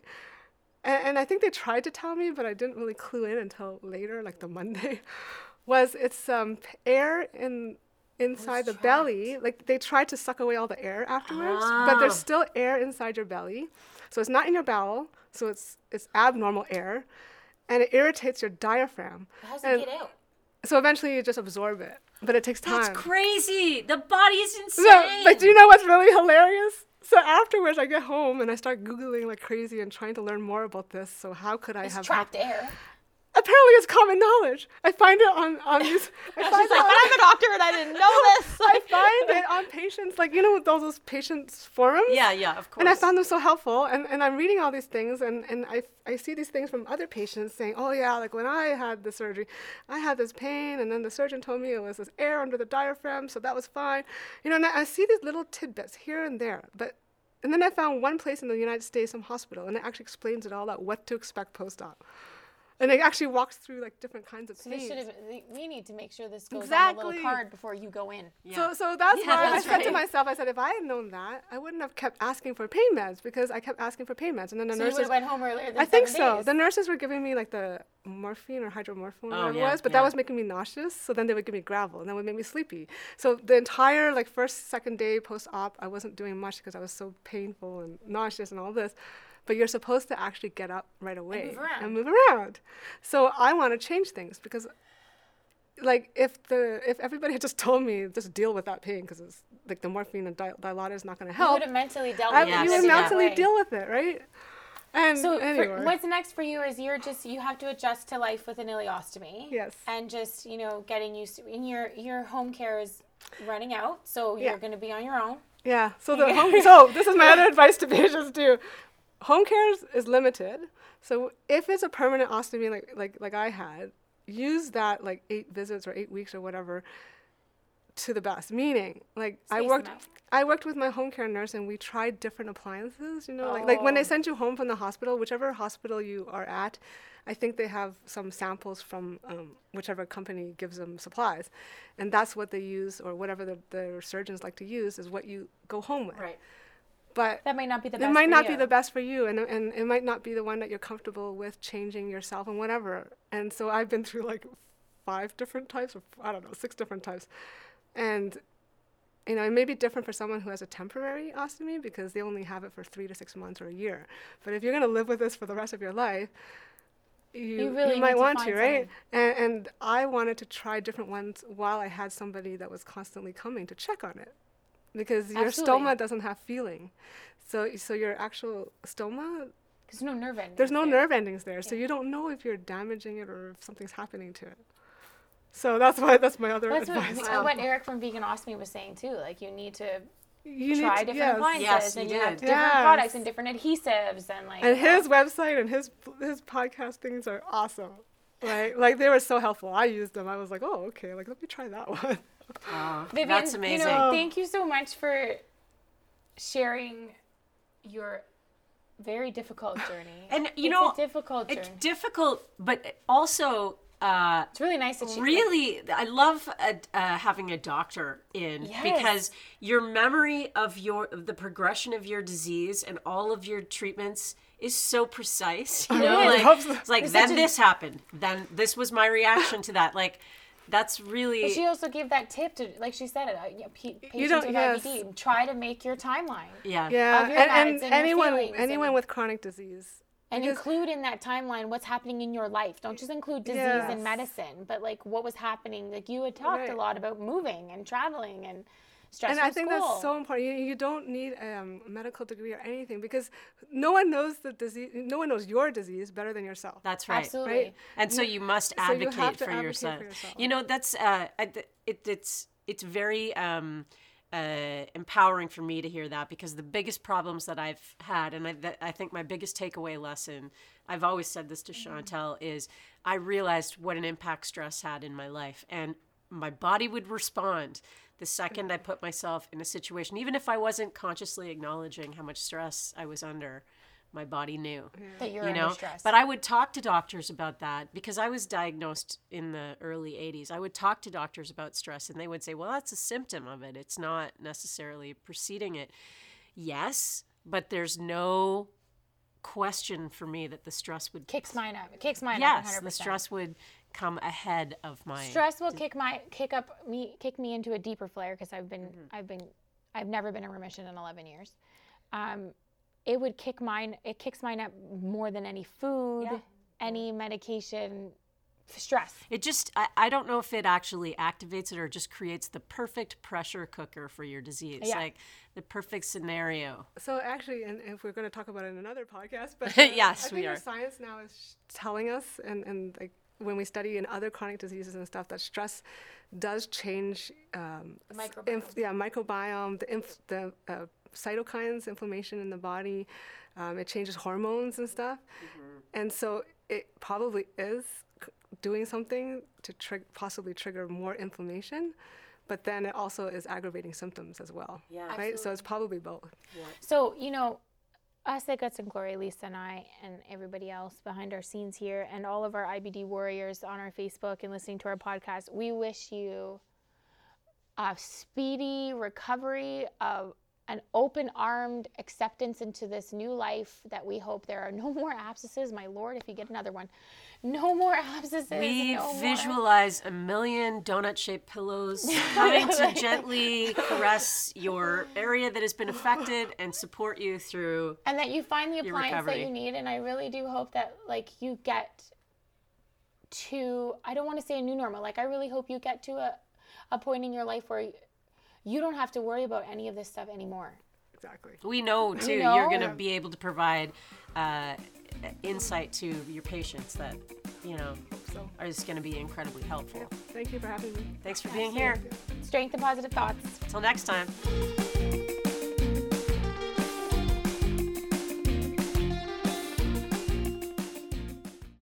and, and I think they tried to tell me, but I didn't really clue in until later, like the Monday, was it's um, air in inside the belly. Like they try to suck away all the air afterwards, but there's Ah. still air inside your belly, so it's not in your bowel. So it's it's abnormal air, and it irritates your diaphragm. How does And it get out? So eventually you just absorb it, but it takes time. That's crazy. The body is insane. So, but do you know what's really hilarious? So afterwards, I get home and I start googling like crazy and trying to learn more about this. So how could I It's have trapped air. Apparently it's common knowledge. I find it on on these. I find She's like, it but on- I'm a doctor and I didn't know this. I find it on patients, like you know, with all those patients forums. Yeah, yeah, of course. And I found them so helpful, and, and I'm reading all these things, and, and I, I see these things from other patients saying, oh yeah, like when I had the surgery, I had this pain, and then the surgeon told me it was this air under the diaphragm, so that was fine. You know, and I, I see these little tidbits here and there, but, and then I found one place in the United States, some hospital, and it actually explains it all out, what to expect post-op. And it actually walks through like different kinds of So they pains. should have. We need to make sure this goes on a Exactly. little card before you go in. Yeah. So, so that's Yeah, why that's I said to myself, I said, if I had known that, I wouldn't have kept asking for pain meds because I kept asking for pain meds, and then the So nurses. have went home earlier than I think seven so. days. The nurses were giving me like the morphine or hydromorphone, Oh, whatever yeah, it was, but yeah. that was making me nauseous. So then they would give me Gravol, and that would make me sleepy. So the entire like first, second day post-op, I wasn't doing much because I was so painful and nauseous and all this. But you're supposed to actually get up right away move around. and move around. So I want to change things because like if the if everybody had just told me just deal with that pain because it's like the morphine and di- dilaudid is not going to help. you would have mentally dealt with Yes, it. you would mentally way. deal with it, right? And So for- what's next for you is you're just you have to adjust to life with an ileostomy. Yes. And just you know getting used to and your your home care is running out, so Yeah. you're going to be on your own. Yeah. So the home. So this is my other advice to patients too. Home care is, is limited. So if it's a permanent ostomy like like like I had, use that like eight visits or eight weeks or whatever to the best. Meaning, like I Space them worked. I worked with my home care nurse and we tried different appliances. You know, like like when Oh. they send you home from the hospital, whichever hospital you are at, I think they have some samples from um, whichever company gives them supplies, and that's what they use or whatever the, the surgeons like to use is what you go home with. right. But That might not be the best. it might for not you. be the best for you, and and it might not be the one that you're comfortable with changing yourself and whatever. And so I've been through like five different types, or I don't know, six different types, and you know, it may be different for someone who has a temporary ostomy because they only have it for three to six months or a year. But if you're going to live with this for the rest of your life, you, really might to want to, right? And, and I wanted to try different ones while I had somebody that was constantly coming to check on it because your Absolutely. stoma doesn't have feeling. So, so your actual stoma, There's no nerve ending. there's no there. nerve endings there, so you don't know if you're damaging it or if something's happening to it. So that's why that's my other That's what, advice. uh, what Eric from Vegan Ostomy was saying too. Like you need to you try need to, different yes. appliances Yes, and you you have different Yes. products and different adhesives and like And his website and his his podcast things are awesome. Right? Like they were so helpful. I used them. I was like, oh, okay. Like let me try that one. Oh, Vivian, that's You amazing. know, thank you so much for sharing your very difficult journey. And, you It's know, difficult journey. It's difficult, but also uh, it's really nice that she really i love uh, uh, having a doctor in Yes. because your memory of your the progression of your disease and all of your treatments is so precise you know like, it's like then a- this happened then this was my reaction to that like that's really But she also gave that tip to, like she said, uh, yeah, pa- patients don't- with yes. IBD, try to make your timeline yeah Yeah. Of your and, and and anyone feelings anyone and- with chronic disease. and Because- include in that timeline what's happening in your life. Don't just include disease Yes. and medicine, but like what was happening. Like you had talked a lot about moving and traveling and stress and from I think school. that's so important. You, you don't need um, a medical degree or anything because no one knows the disease. No one knows your disease better than yourself. that's right Absolutely. right? and so you must advocate, so you advocate, have to for, advocate yourself. for yourself. you know that's uh it, it's it's very um uh, empowering for me to hear that because the biggest problems that I've had, and I, that I think my biggest takeaway lesson, I've always said this to Chantel, is I realized what an impact stress had in my life, and my body would respond the second I put myself in a situation, even if I wasn't consciously acknowledging how much stress I was under. My body knew. Mm-hmm. That you're you under know? stress. but i would talk to doctors about that because i was diagnosed in the early 80s i would talk to doctors about stress and they would say well that's a symptom of it. It's not necessarily preceding it. Yes but there's no question for me that the stress would kicks mine up. It kicks mine yes up 100%. the stress would come ahead of my stress will kick my kick up me kick me into a deeper flare because I've been Mm-hmm. I've been I've never been in remission in 11 years. Um, it would kick mine it kicks mine up more than any food, any medication, stress. It just, I, I don't know if it actually activates it or just creates the perfect pressure cooker for your disease. Yeah. Like the perfect scenario. So actually, and if we're going to talk about it in another podcast, but uh, Yes, I we think are. the science now is telling us, and and like when we study in other chronic diseases and stuff, that stress does change um, The microbiome. inf- yeah, microbiome, the, inf- the uh, cytokines, inflammation in the body. Um, it changes hormones and stuff. And so it probably is c- doing something to trig- possibly trigger more inflammation, but then it also is aggravating symptoms as well. Yeah. Right? So it's probably both. So, you know, us at Guts and Glory, Lisa and I, and everybody else behind our scenes here, and all of our IBD warriors on our Facebook and listening to our podcast, we wish you a speedy recovery, of an open armed acceptance into this new life that we hope there are no more abscesses. My Lord, if you get another one, no more abscesses. We no more- visualize a million donut shaped pillows coming to gently caress your area that has been affected and support you through. and that you find the appliance that you need and i really do hope that like you get to i don't want to say a new normal like i really hope you get to a, a point in your life where you don't have to worry about any of this stuff anymore Exactly. We know too, know? you're going to be able to provide uh, insight to your patients that, you know, So are just going to be incredibly helpful. thank you for having me. Thanks for being here. strength and positive thoughts Until next time.